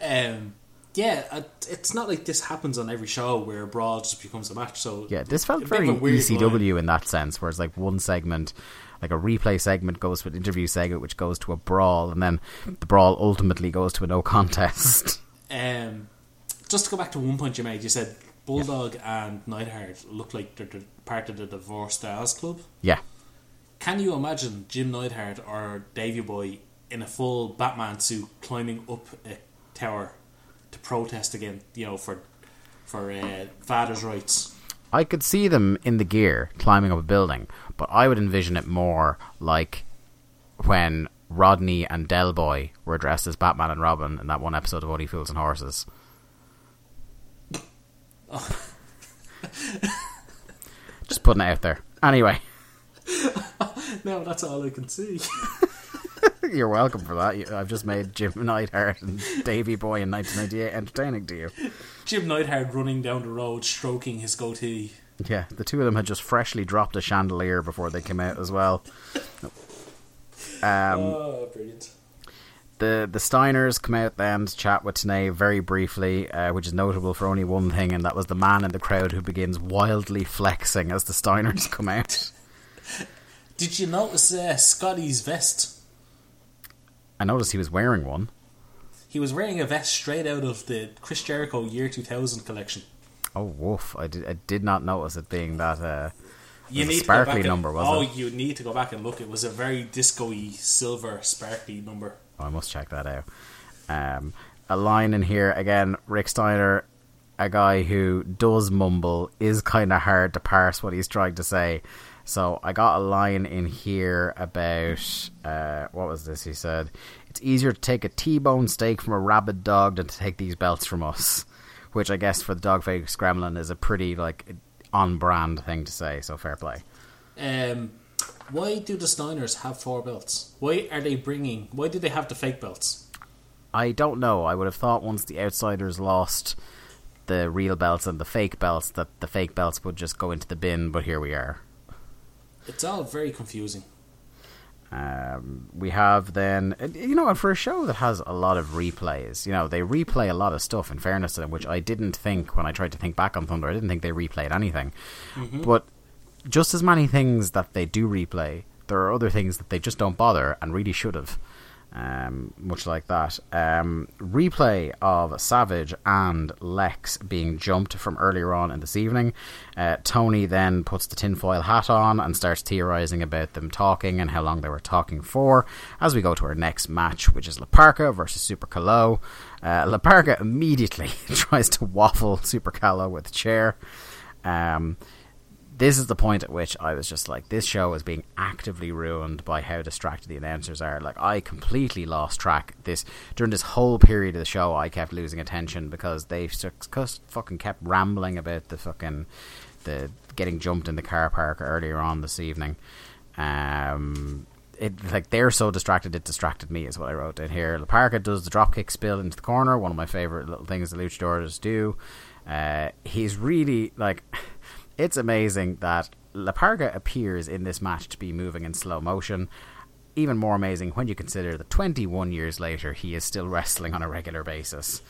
Um, yeah, it's not like this happens on every show where a brawl just becomes a match. So yeah, this felt very ECW line. in that sense, where it's like one segment like a replay segment goes to an interview segment, which goes to a brawl, and then the brawl ultimately goes to a no contest. Um, just to go back to one point you made, you said Bulldog yeah. and Neidhart look like they're part of the Divorced Stars Club. Yeah. Can you imagine Jim Neidhart or Davy Boy in a full Batman suit climbing up a tower to protest against, you know, for for uh, fathers' rights? I could see them in the gear climbing up a building, but I would envision it more like when Rodney and Del Boy were dressed as Batman and Robin in that one episode of Only Fools and Horses. Just putting it out there. Anyway. no, that's all I can see. You're welcome for that. I've just made Jim Neidhart and Davy Boy in 1998 entertaining to you. Jim Neidhart running down the road, stroking his goatee. Yeah, the two of them had just freshly dropped a chandelier before they came out as well. Um, oh, brilliant. The the Steiners come out then to chat with Tenay very briefly, uh, which is notable for only one thing, and that was the man in the crowd who begins wildly flexing as the Steiners come out. Did you notice uh, Scotty's vest? I noticed he was wearing one. He was wearing a vest straight out of the Chris Jericho Year 2000 collection. Oh, woof! I did, I did not notice it being that. Uh, you need sparkly number, was oh, it? Oh, you need to go back and look. It was a very disco-y, silver, sparkly number. Oh, I must check that out. Um, a line in here again. Rick Steiner, a guy who does mumble, is kind of hard to parse what he's trying to say. So I got a line in here about uh, what was this? He said, "It's easier to take a T-bone steak from a rabid dog than to take these belts from us," which I guess for the dog face gremlin is a pretty like on-brand thing to say. So fair play. Um, why do the Steiners have four belts? Why are they bringing? Why do they have the fake belts? I don't know. I would have thought once the outsiders lost the real belts and the fake belts that the fake belts would just go into the bin. But here we are. It's all very confusing. Um, we have then, you know, and for a show that has a lot of replays, you know, they replay a lot of stuff. In fairness to them, which I didn't think when I tried to think back on Thunder, I didn't think they replayed anything. Mm-hmm. But just as many things that they do replay, there are other things that they just don't bother and really should have. Um, much like that. Um, replay of Savage and Lex being jumped from earlier on in this evening. Uh, Tony then puts the tinfoil hat on and starts theorizing about them talking and how long they were talking for. As we go to our next match, which is La Parka versus Super Calo. Uh, immediately tries to waffle Super Calo with a chair. Um, this is the point at which I was just like, this show is being actively ruined by how distracted the announcers are. Like, I completely lost track. This during this whole period of the show, I kept losing attention because they fucking kept rambling about the fucking the getting jumped in the car park earlier on this evening. Um, it like they're so distracted it distracted me is what I wrote in here. La Parka does the dropkick spill into the corner, one of my favorite little things the luchadors do. Uh, he's really like it's amazing that La Parka appears in this match to be moving in slow motion. Even more amazing when you consider that 21 years later he is still wrestling on a regular basis,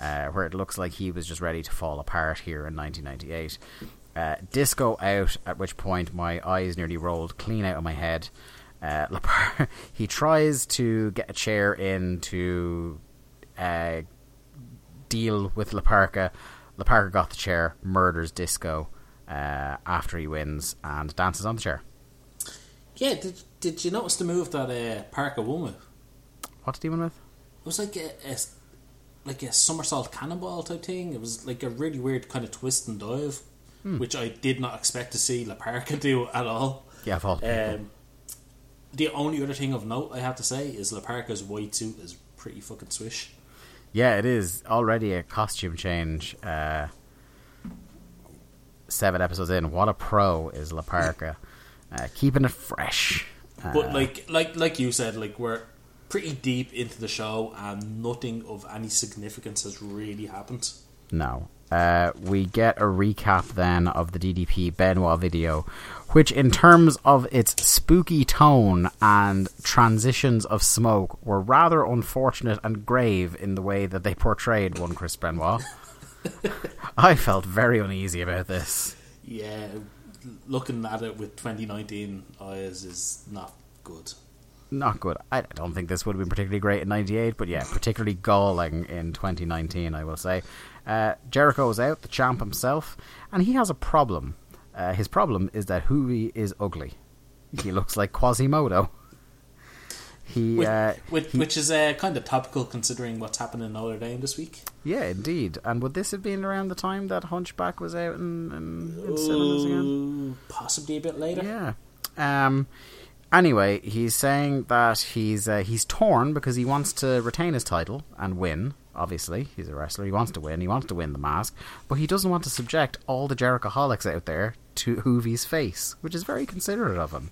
uh, where it looks like he was just ready to fall apart here in 1998. Uh, disco out, at which point my eyes nearly rolled clean out of my head. Uh, Lapar- he tries to get a chair in to uh, deal with La Parka. La Parka got the chair, murders Disco, uh, after he wins and dances on the chair. Yeah, did did you notice the move that uh, Parka won with? What did he win with? It was like a, a, like a somersault cannonball type thing. It was like a really weird kind of twist and dive, hmm. which I did not expect to see La Parka do at all. Yeah, of um, the only other thing of note I have to say is La Parka's white suit is pretty fucking swish. Yeah, it is already a costume change. Uh, seven episodes in. What a pro is La Parka, uh, keeping it fresh. Uh, but like, like, like you said, like we're pretty deep into the show, and nothing of any significance has really happened. No. Uh, we get a recap then of the DDP Benoit video, which, in terms of its spooky tone and transitions of smoke, were rather unfortunate and grave in the way that they portrayed one Chris Benoit. I felt very uneasy about this. Yeah, looking at it with 2019 eyes is not good. Not good. I don't think this would have been particularly great in '98, but yeah, particularly galling in 2019, I will say. Uh, Jericho is out, the champ himself, and he has a problem. Uh, his problem is that Juvi is ugly. He looks like Quasimodo. He, which, uh, which, he, which is uh, kind of topical considering what's happening in Notre Dame this week. Yeah, indeed. And would this have been around the time that Hunchback was out in, in, in cinemas again? Possibly a bit later. Yeah. Um. Anyway, he's saying that he's uh, he's torn because he wants to retain his title and win. Obviously, he's a wrestler. He wants to win. He wants to win the mask, but he doesn't want to subject all the Jerichoholics out there to Juvi's face, which is very considerate of him.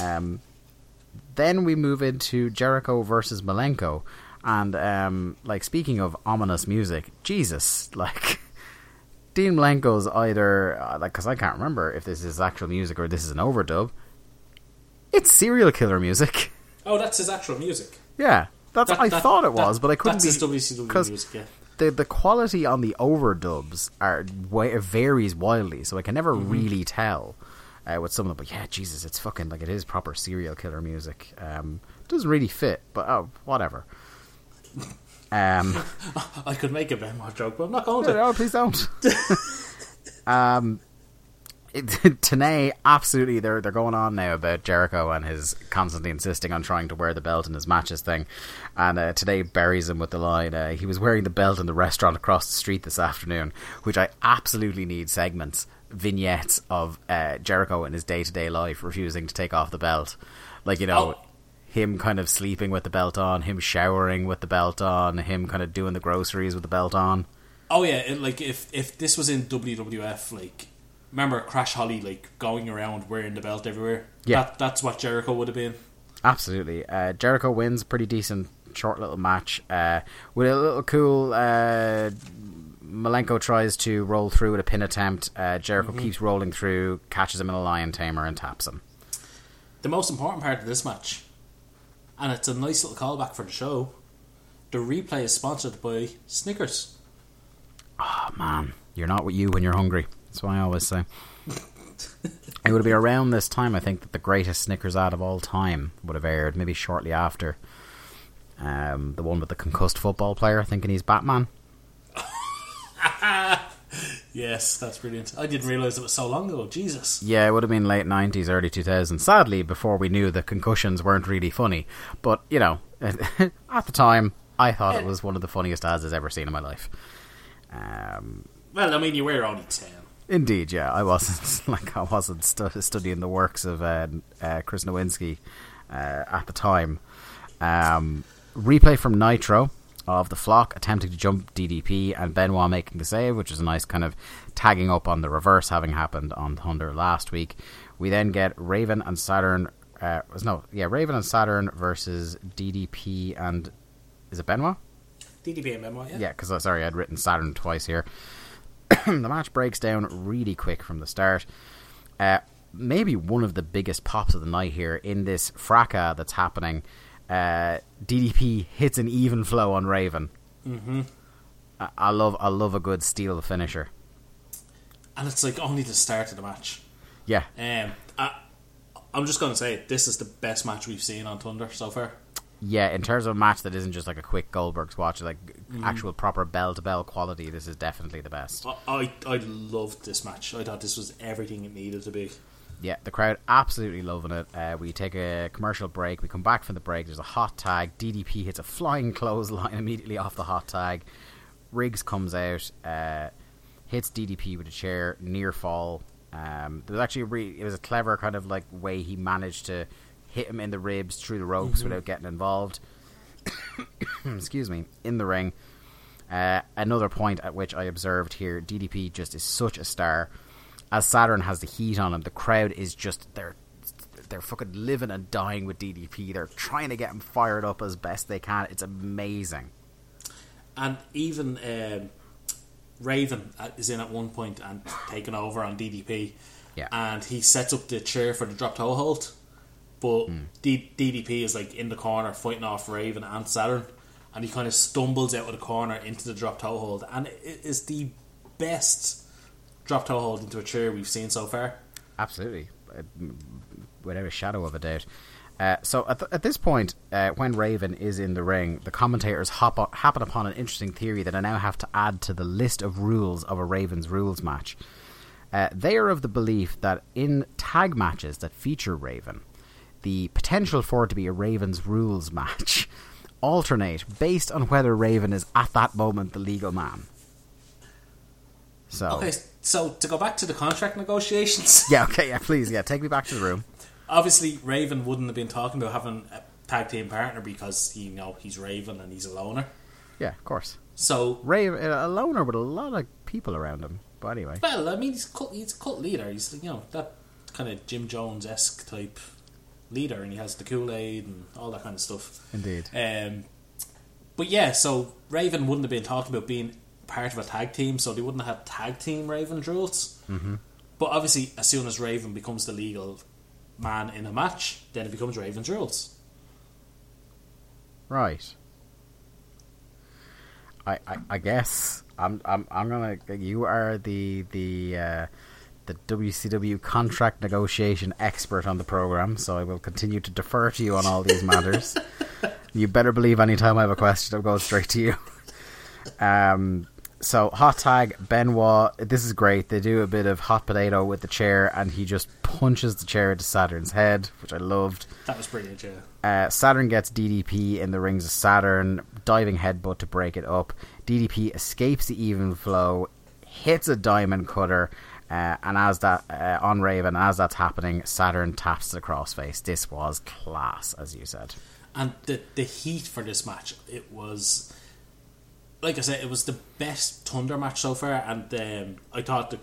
Um, then we move into Jericho versus Malenko, and um, like speaking of ominous music, Jesus, like Dean Malenko's either uh, like because I can't remember if this is actual music or this is an overdub. It's serial killer music. Oh, that's his actual music. Yeah, that's that, I that, thought it was, that, but I couldn't. That's be, his WCW music. Yeah. The, the quality on the overdubs are varies wildly, so I can never mm-hmm. really tell uh, with some of them. But yeah, Jesus, it's fucking like it is proper serial killer music. Um, doesn't really fit, but oh, whatever. Um, I could make a Benoit joke, but I'm not going to. No, please don't. um, Tenay, absolutely, they're they're going on now about Jericho and his constantly insisting on trying to wear the belt in his matches thing, and uh, Tenay buries him with the line. Uh, he was wearing the belt in the restaurant across the street this afternoon, which I absolutely need segments vignettes of uh, Jericho in his day to day life refusing to take off the belt, like you know. Oh. Him kind of sleeping with the belt on, him showering with the belt on, him kind of doing the groceries with the belt on. Oh yeah, it, like if if this was in WWF, like remember Crash Holly like going around wearing the belt everywhere. Yeah, that, that's what Jericho would have been. Absolutely, uh, Jericho wins pretty decent short little match uh, with a little cool uh, Malenko tries to roll through with a pin attempt. Uh, Jericho mm-hmm. keeps rolling through, catches him in a lion tamer, and taps him. The most important part of this match, and it's a nice little callback for the show. The replay is sponsored by Snickers. Oh man, you're not with you when you're hungry. That's what I always say. it would be around this time, I think, that the greatest Snickers ad of all time would have aired, maybe shortly after. Um, the one with the concussed football player thinking he's Batman. Yes, that's brilliant. I didn't realize it was so long ago. Jesus. Yeah, it would have been late 90s, early 2000s. Sadly, before we knew that concussions weren't really funny. But, you know, at the time, I thought it was one of the funniest ads I've ever seen in my life. Um, Well, I mean, you were only ten. indeed, yeah. I wasn't, like, I wasn't stu- studying the works of uh, uh, Chris Nowinski uh, at the time. Um, replay from Nitro of the flock attempting to jump DDP and Benoit making the save, which is a nice kind of tagging up on the reverse having happened on Thunder last week. We then get Raven and Saturn. Uh, no, yeah, Raven and Saturn versus DDP and is it Benoit? DDP and Benoit, yeah. Yeah, because sorry, I'd written Saturn twice here. the match breaks down really quick from the start. Uh, maybe one of the biggest pops of the night here in this fracas that's happening. Uh, DDP hits an even flow on Raven. Mm-hmm. I, I love, I love a good steal finisher. And it's like only the start of the match. Yeah, Um, I, I'm just gonna say this is the best match we've seen on Thunder so far. yeah. In terms of a match that isn't just like a quick Goldberg squash, like actual proper bell to bell quality, this is definitely the best. I, I I loved this match. I thought this was everything it needed to be. Yeah, the crowd absolutely loving it. Uh, we take a commercial break. We come back from the break. There's a hot tag. DDP hits a flying clothesline immediately off the hot tag. Riggs comes out, uh, hits DDP with a chair, near fall. Um, there was actually a re- it was a clever kind of like way he managed to hit him in the ribs through the ropes without getting involved. Excuse me, in the ring. Uh, another point at which I observed here, DDP just is such a star. As Saturn has the heat on him, the crowd is just they're they're fucking living and dying with DDP. They're trying to get him fired up as best they can. It's amazing. And even um, Raven uh, is in at one point and taking over on DDP. Yeah. And he sets up the chair for the drop toe hold. But D- DDP is like in the corner fighting off Raven and Saturn. And he kind of stumbles out of the corner into the drop toe hold. And it is the best drop toe hold into a chair we've seen so far. Absolutely, Uh, without a shadow of a doubt. Uh, so at, th- at this point, uh, when Raven is in the ring, the commentators hop o- happen upon an interesting theory that I now have to add to the list of rules of a Ravens rules match. Uh, they are of the belief that in tag matches that feature Raven, the potential for it to be a Ravens rules match alternate based on whether Raven is at that moment the legal man. So Okay, so to go back to the contract negotiations. yeah, okay, yeah, please, yeah, take me back to the room. obviously Raven wouldn't have been talking about having a tag team partner because he, you know he's Raven and he's a loner. Yeah, of course. So Raven, a loner with a lot of people around him. But anyway, well, I mean he's cult, he's a cult leader. He's you know that kind of Jim Jones esque type leader, and he has the Kool Aid and all that kind of stuff. indeed. Um, but yeah, so Raven wouldn't have been talking about being part of a tag team, so they wouldn't have tag team Raven rules. Mm-hmm. But obviously, as soon as Raven becomes the legal man in a match, then it becomes Raven's rules. Right. I, I, I guess I'm I'm I'm gonna. You are the the uh, the WCW contract negotiation expert on the program, so I will continue to defer to you on all these matters. you better believe anytime I have a question, I'll go straight to you. Um, so hot tag Benoit. This is great. They do a bit of hot potato with the chair, and he just punches the chair into Saturn's head, which I loved. That was brilliant, yeah. Uh, Saturn gets DDP in the rings of Saturn, diving headbutt to break it up. DDP escapes the even flow, hits a diamond cutter, uh, and as that uh, on Raven, as that's happening, Saturn taps the crossface. This was class, as you said. And the the heat for this match, it was like I said, it was the best Thunder match so far, and um, I thought the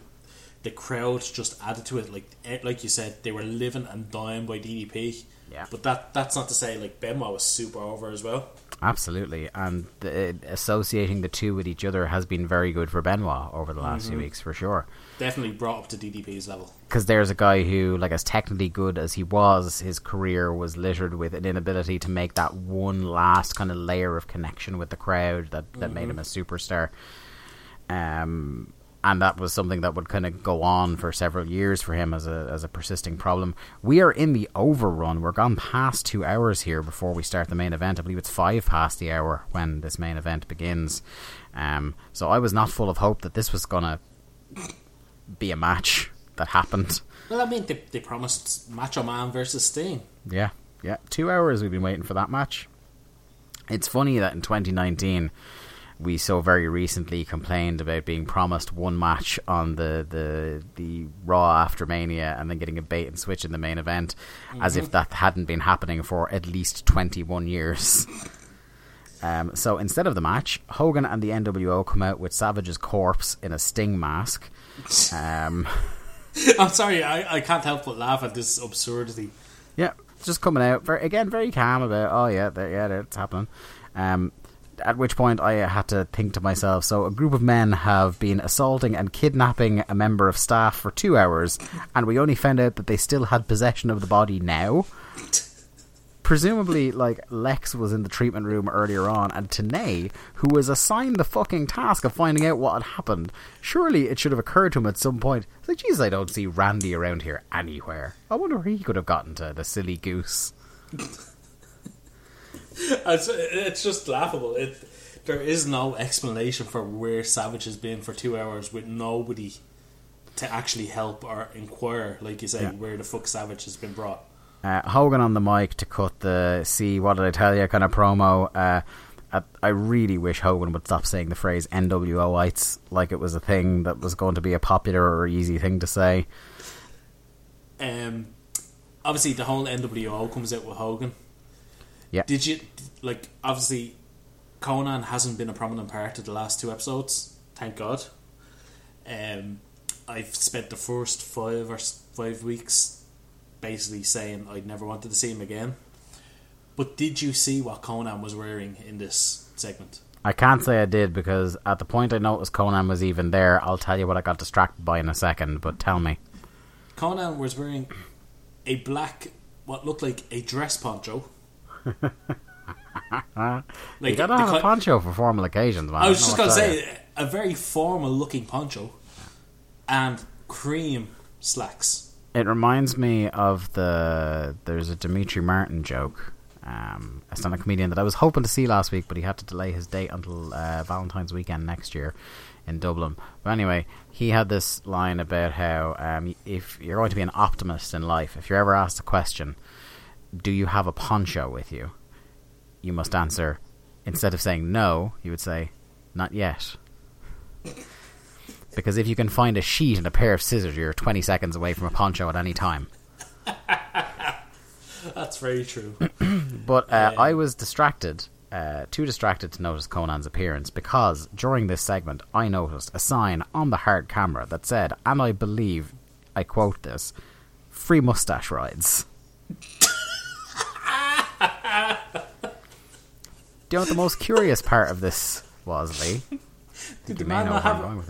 the crowd just added to it. Like eh, like you said, they were living and dying by DDP. Yeah. But that that's not to say like Benoit was super over as well. Absolutely, and the, associating the two with each other has been very good for Benoit over the last few weeks, for sure. Definitely brought up to DDP's level. because there's a guy who, like, as technically good as he was, his career was littered with an inability to make that one last kind of layer of connection with the crowd that, that made him a superstar. Um, and that was something that would kind of go on for several years for him as a as a persisting problem. We are in the overrun. We're gone past two hours here before we start the main event. I believe it's five past the hour when this main event begins. Um, so I was not full of hope that this was gonna be a match that happened. Well, I mean, they, they promised Macho Man versus Sting. Yeah, yeah. Two hours we've been waiting for that match. It's funny that in 2019 we so very recently complained about being promised one match on the the the Raw after Mania and then getting a bait and switch in the main event, mm-hmm. as if that hadn't been happening for at least 21 years. Um, so instead of the match, Hogan and the NWO come out with Savage's corpse in a Sting mask. Um, I'm sorry, I, I can't help but laugh at this absurdity. Yeah, just coming out very, again, very calm about. Oh yeah, yeah, it's happening. Um, at which point I had to think to myself, so a group of men have been assaulting and kidnapping a member of staff for two hours, and we only found out that they still had possession of the body now. Presumably, like Lex was in the treatment room earlier on, and Tenay, who was assigned the fucking task of finding out what had happened, surely it should have occurred to him at some point. It's like, Jesus, I don't see Randy around here anywhere. I wonder where he could have gotten to, the silly goose. it's, it's just laughable. It there is no explanation for where Savage has been for two hours with nobody to actually help or inquire, like you say, yeah. where the fuck Savage has been brought. Uh, Hogan on the mic to cut the "see what did I tell you" kind of promo. Uh, I really wish Hogan would stop saying the phrase NWOites like it was a thing that was going to be a popular or easy thing to say. Um, obviously, the whole NWO comes out with Hogan. Yeah. Did you like? Obviously, Konnan hasn't been a prominent part of the last two episodes. Thank God. Um, I've spent the first five or five weeks basically saying I'd never wanted to see him again. But did you see what Konnan was wearing in this segment? I can't say I did because at the point I noticed Konnan was even there, I'll tell you what I got distracted by in a second. But tell me, Konnan was wearing a black, what looked like a dress poncho like, you gotta have a poncho for formal occasions, man. I was just gonna say a very formal looking poncho and cream slacks. It reminds me of the there's a Demetri Martin joke, um, a stand-up comedian that I was hoping to see last week, but he had to delay his date until uh, Valentine's weekend next year in Dublin. But anyway, he had this line about how um, if you're going to be an optimist in life, if you're ever asked a question do you have a poncho with you? You must answer, instead of saying no, you would say, not yet. Because if you can find a sheet and a pair of scissors, you're 20 seconds away from a poncho at any time. That's very true. but uh, um, I was distracted, uh, too distracted to notice Konnan's appearance because during this segment I noticed a sign on the hard camera that said, and I believe, I quote this, free mustache rides. Do you know what the most curious part of this was, Lee? Did the man not have a,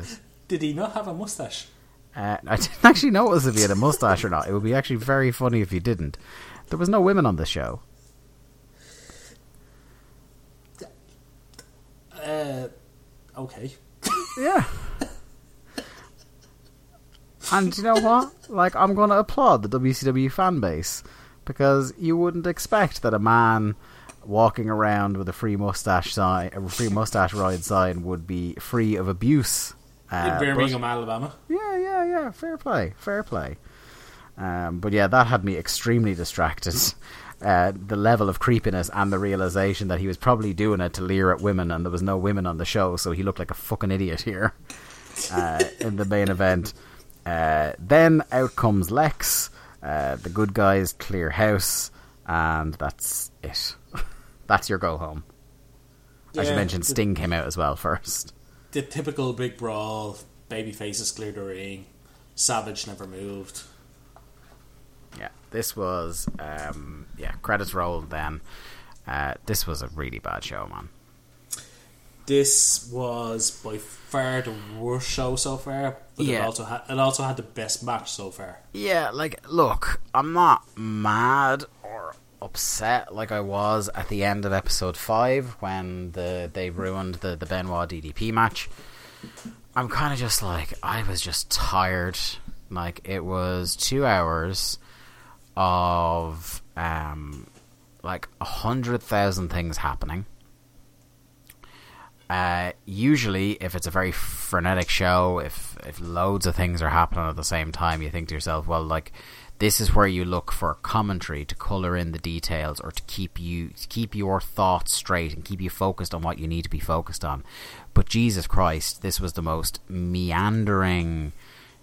Did he not have a mustache? Uh, I didn't actually notice if he had a mustache or not. It would be actually very funny if he didn't. There was no women on the show. Uh, okay. Yeah. and you know what? Like, I'm going to applaud the WCW fan base because you wouldn't expect that a man walking around with a free mustache sign, a free mustache ride sign, would be free of abuse. Uh, In Birmingham, but, Alabama. Yeah, yeah, yeah. Fair play, fair play. Um, but yeah, that had me extremely distracted. Uh, the level of creepiness and the realization that he was probably doing it to leer at women, and there was no women on the show, so he looked like a fucking idiot here uh, in the main event. Uh, then out comes Lex. Uh, the good guys clear house, and that's it. That's your go home. Yeah, I should mention Sting came out as well first. The typical big brawl, baby faces cleared the ring, Savage never moved. Yeah, this was um, yeah credits rolled. Then uh, this was a really bad show, man. This was by far the worst show so far, but yeah. it also had it also had the best match so far. Yeah, like look, I'm not mad or upset like I was at the end of episode five when the they ruined the the Benoit DDP match. I'm kind of just like I was just tired. Like it was two hours of um, like a hundred thousand things happening. Uh, usually, if it's a very frenetic show, if if loads of things are happening at the same time, you think to yourself, well, like this is where you look for commentary to color in the details or to keep you to keep your thoughts straight and keep you focused on what you need to be focused on. But Jesus Christ, this was the most meandering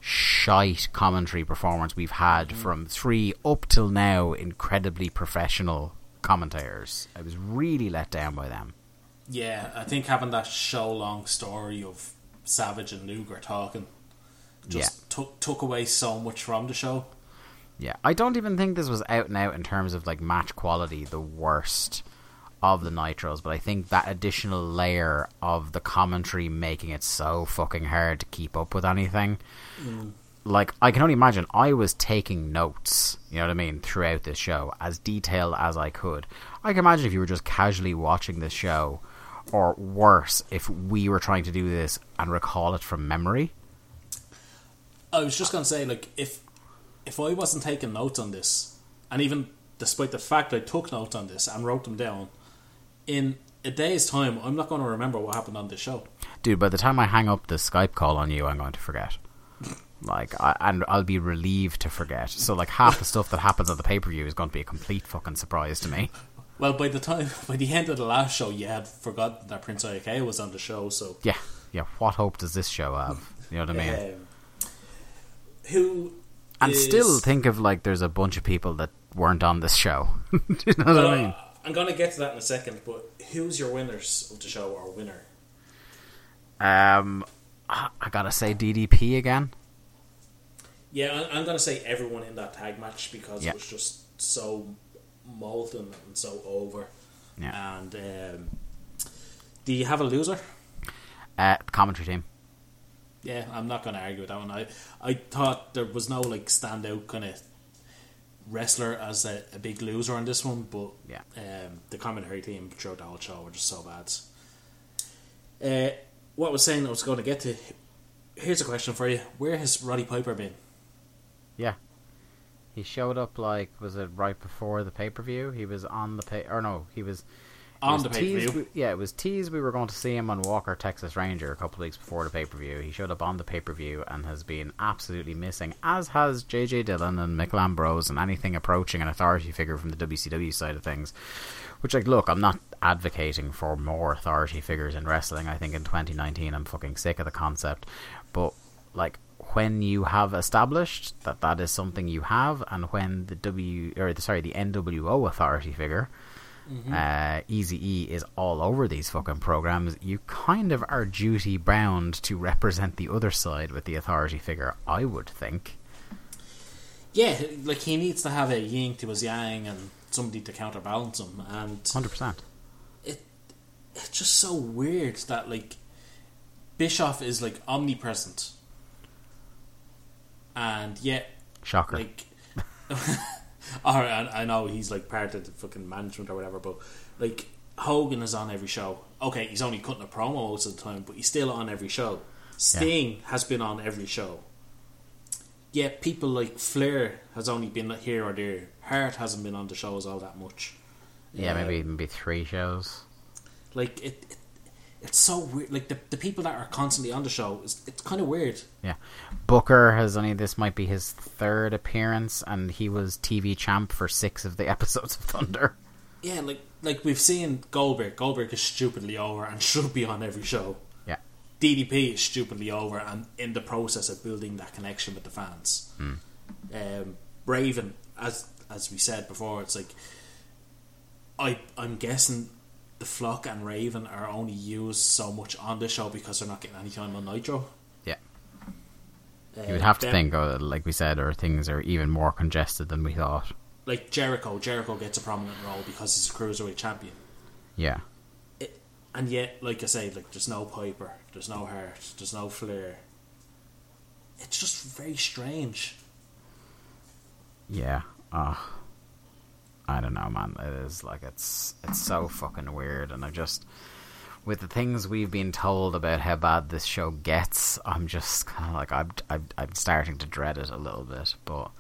shite commentary performance we've had mm. from three up till now incredibly professional commentators. I was really let down by them. Yeah, I think having that show long story of Savage and Luger talking just yeah. took took away so much from the show. Yeah, I don't even think this was out and out in terms of like match quality the worst of the nitros, but I think that additional layer of the commentary making it so fucking hard to keep up with anything. Mm. Like I can only imagine I was taking notes, you know what I mean, throughout this show as detailed as I could. I can imagine if you were just casually watching this show or worse if we were trying to do this and recall it from memory. I was just going to say like if if I wasn't taking notes on this and even despite the fact I took notes on this and wrote them down in a day's time, I'm not going to remember what happened on this show. Dude, by the time I hang up the Skype call on you, I'm going to forget. like, I, and I'll be relieved to forget. So, like, half the stuff that happens at the pay per view is going to be a complete fucking surprise to me. Well, by the time, by the end of the last show, you had forgotten that Prince Iaukea was on the show. So, yeah, yeah. What hope does this show have? You know what I mean? Um, who and is... still think of like there's a bunch of people that weren't on this show. Do you know what I mean? I'm gonna get to that in a second, but who's your winners of the show or winner? Um, I gotta say DDP again. Yeah, I'm gonna say everyone in that tag match because yeah. it was just so molten and so over. Yeah. And um, do you have a loser? Uh, commentary team. Yeah, I'm not going to argue with that one. I I thought there was no like standout kind of wrestler as a, a, big loser on this one, but yeah, um, the commentary team throughout the whole show were just so bad. Uh, what I was saying, I was going to get to. Here's a question for you: Where has Roddy Piper been? Yeah, he showed up like was it right before the pay per view? He was on the pay or no, he was on the pay per view. Yeah, it was teased we were going to see him on Walker Texas Ranger a couple of weeks before the pay per view. He showed up on the pay per view and has been absolutely missing, as has JJ Dillon and Nick Lambros and anything approaching an authority figure from the WCW side of things. Which, like, look, I'm not advocating for more authority figures in wrestling. I think in 2019 I'm fucking sick of the concept. But, like, when you have established that that is something you have, and when the W or the, sorry the NWO authority figure mm-hmm. uh, Easy E is all over these fucking programs, you kind of are duty bound to represent the other side with the authority figure. I would think. Yeah, like he needs to have a yin to his yang and somebody to counterbalance him, and hundred percent. It it's just so weird that like Bischoff is like omnipresent, and yet shocker. Like Or I, I know he's like part of the fucking management or whatever, but like Hogan is on every show. Okay, he's only cutting a promo most of the time, but he's still on every show. Sting yeah. has been on every show. Yet people like Flair has only been here or there. Hart hasn't been on the shows all that much. Yeah, maybe uh, even be three shows. Like it, it it's so weird. Like the, the people that are constantly on the show, it's, it's kind of weird. Yeah, Booker has only this might be his third appearance, and he was TV champ for six of the episodes of Thunder. Yeah, like like we've seen Goldberg. Goldberg is stupidly over and should be on every show. Yeah, DDP is stupidly over and in the process of building that connection with the fans. Mm. Um, Raven, as as we said before, it's like I I'm guessing the Flock and Raven are only used so much on the show because they're not getting any time on Nitro. Yeah. Uh, you would have to think, uh, like we said, or things are even more congested than we thought. Like Jericho, Jericho gets a prominent role because he's a cruiserweight champion. Yeah. It, and yet, like I say, like there's no Piper, there's no Hart, there's no Flair. It's just very strange. Yeah. Uh, I don't know, man. It is like it's it's so fucking weird, and I just with the things we've been told about how bad this show gets, I'm just kind of like I'm, I'm I'm starting to dread it a little bit. But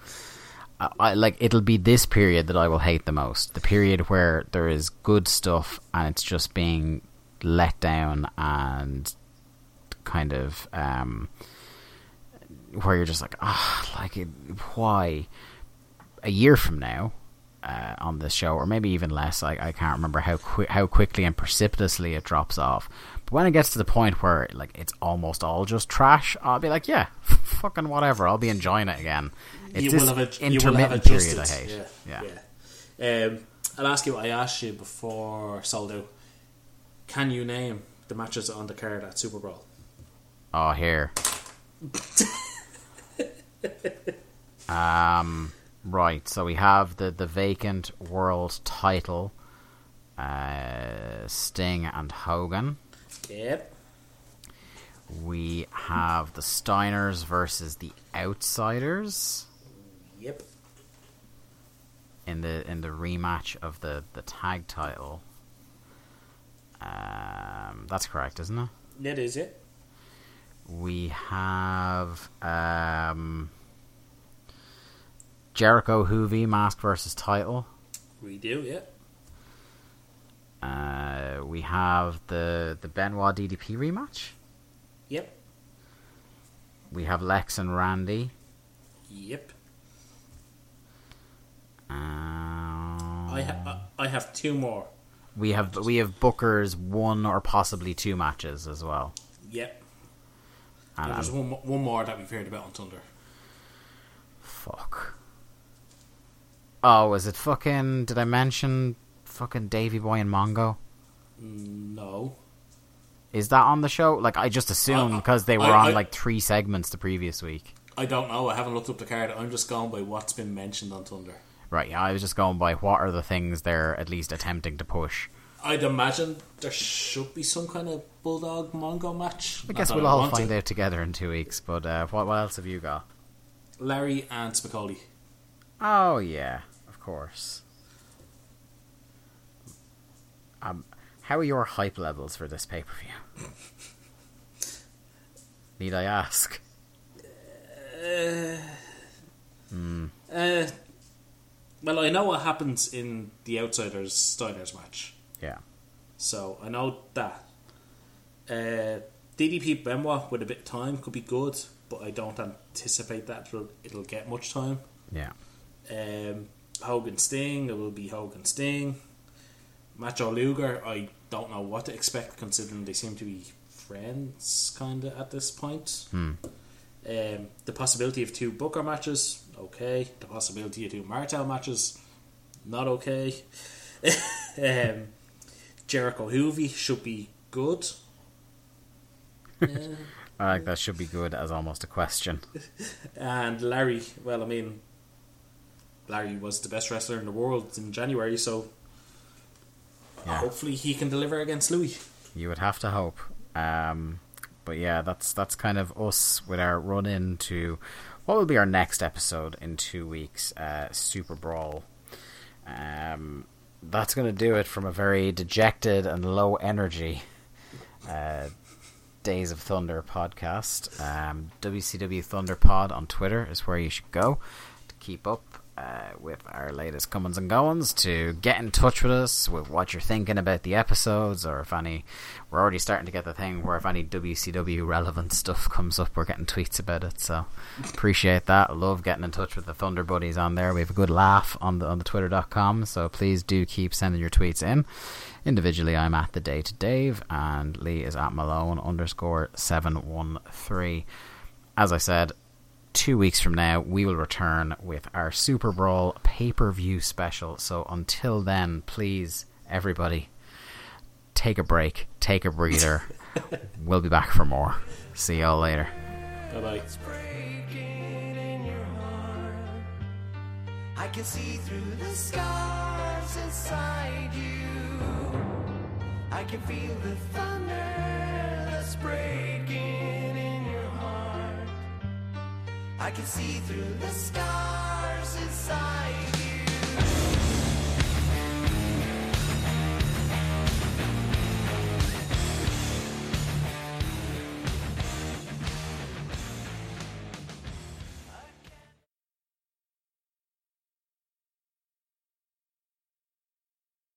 I, I like it'll be this period that I will hate the most. The period where there is good stuff and it's just being let down and kind of um, where you're just like ah, like it, why? A year from now, uh, on this show, or maybe even less. I, I can't remember how qui- how quickly and precipitously it drops off. But when it gets to the point where like it's almost all just trash, I'll be like, yeah, fucking whatever. I'll be enjoying it again. It's you this will have will intermittent have period I hate. Yeah, yeah. yeah. Um, I'll ask you what I asked you before Souled Out. Can you name the matches on the card at Super Brawl? Oh, here. um. Right. So we have the the vacant world title. Uh, Sting and Hogan. Yep. We have the Steiners versus the Outsiders Yep. in the in the rematch of the the tag title. Um, that's correct, isn't it? That is it. We have um, Jericho Juvi mask versus title. We do, yeah. Uh, we have the the Benoit DDP rematch. Yep. We have Lex and Randy. Yep. Um, I ha- I have two more. we have we have Booker's one or possibly two matches as well. Yep. And, And there's one one more that we've heard about on Thunder. fuck. Oh, is it fucking? Did I mention fucking Davy Boy and Mongo? No. Is that on the show? Like I just assumed Uh, because they were I- on I- like three segments the previous week. I don't know. I haven't looked up the card. I'm just going by what's been mentioned on Thunder. Right, yeah, I was just going by what are the things they're at least attempting to push. I'd imagine there should be some kind of Bulldog Mongo match. I guess we'll I all find it. out together in two weeks. But uh, what what else have you got? Larry and Spicolli. Oh yeah, of course. Um, how are your hype levels for this pay per view? Need I ask? Uh, well, I know what happens in the Outsiders Steiners match, Yeah, so I know that. Uh, DDP Benoit with a bit of time could be good, but I don't anticipate that it'll, it'll get much time. yeah, Um, Hogan Sting, it will be Hogan Sting. Macho Luger, I don't know what to expect considering they seem to be friends kind of at this point. Hmm. Um, the possibility of two Booker matches, okay. The possibility of two Martel matches, not okay. um, Jericho Juvi should be good. Uh, I like that. Should be good as almost a question. and Larry, well, I mean, Larry was the best wrestler in the world in January, so Yeah. hopefully he can deliver against Louis. You would have to hope. Um, but yeah, that's that's kind of us with our run into what will be our next episode in two weeks, uh, Super Brawl. Um, that's going to do it from a very dejected and low energy uh, Days of Thunder podcast. Um, WCW Thunder Pod on Twitter is where you should go to keep up uh, with our latest comings and goings, to get in touch with us with what you're thinking about the episodes, or if any, we're already starting to get the thing where if any WCW relevant stuff comes up, we're getting tweets about it. So appreciate that. Love getting in touch with the Thunder buddies on there. We have a good laugh on the on the Twitter.com. So please do keep sending your tweets in. Individually, I'm at the day to Dave, and Lee is at Malone underscore seven one three. As I said, two weeks from now, we will return with our Super Brawl pay per view special. So until then, please, everybody, take a break, take a breather. we'll be back for more. See y'all later. Bye bye. breaking in your heart. I can see through the scars inside you. I can feel the thunder that's breaking in your heart. I can see through the scars inside.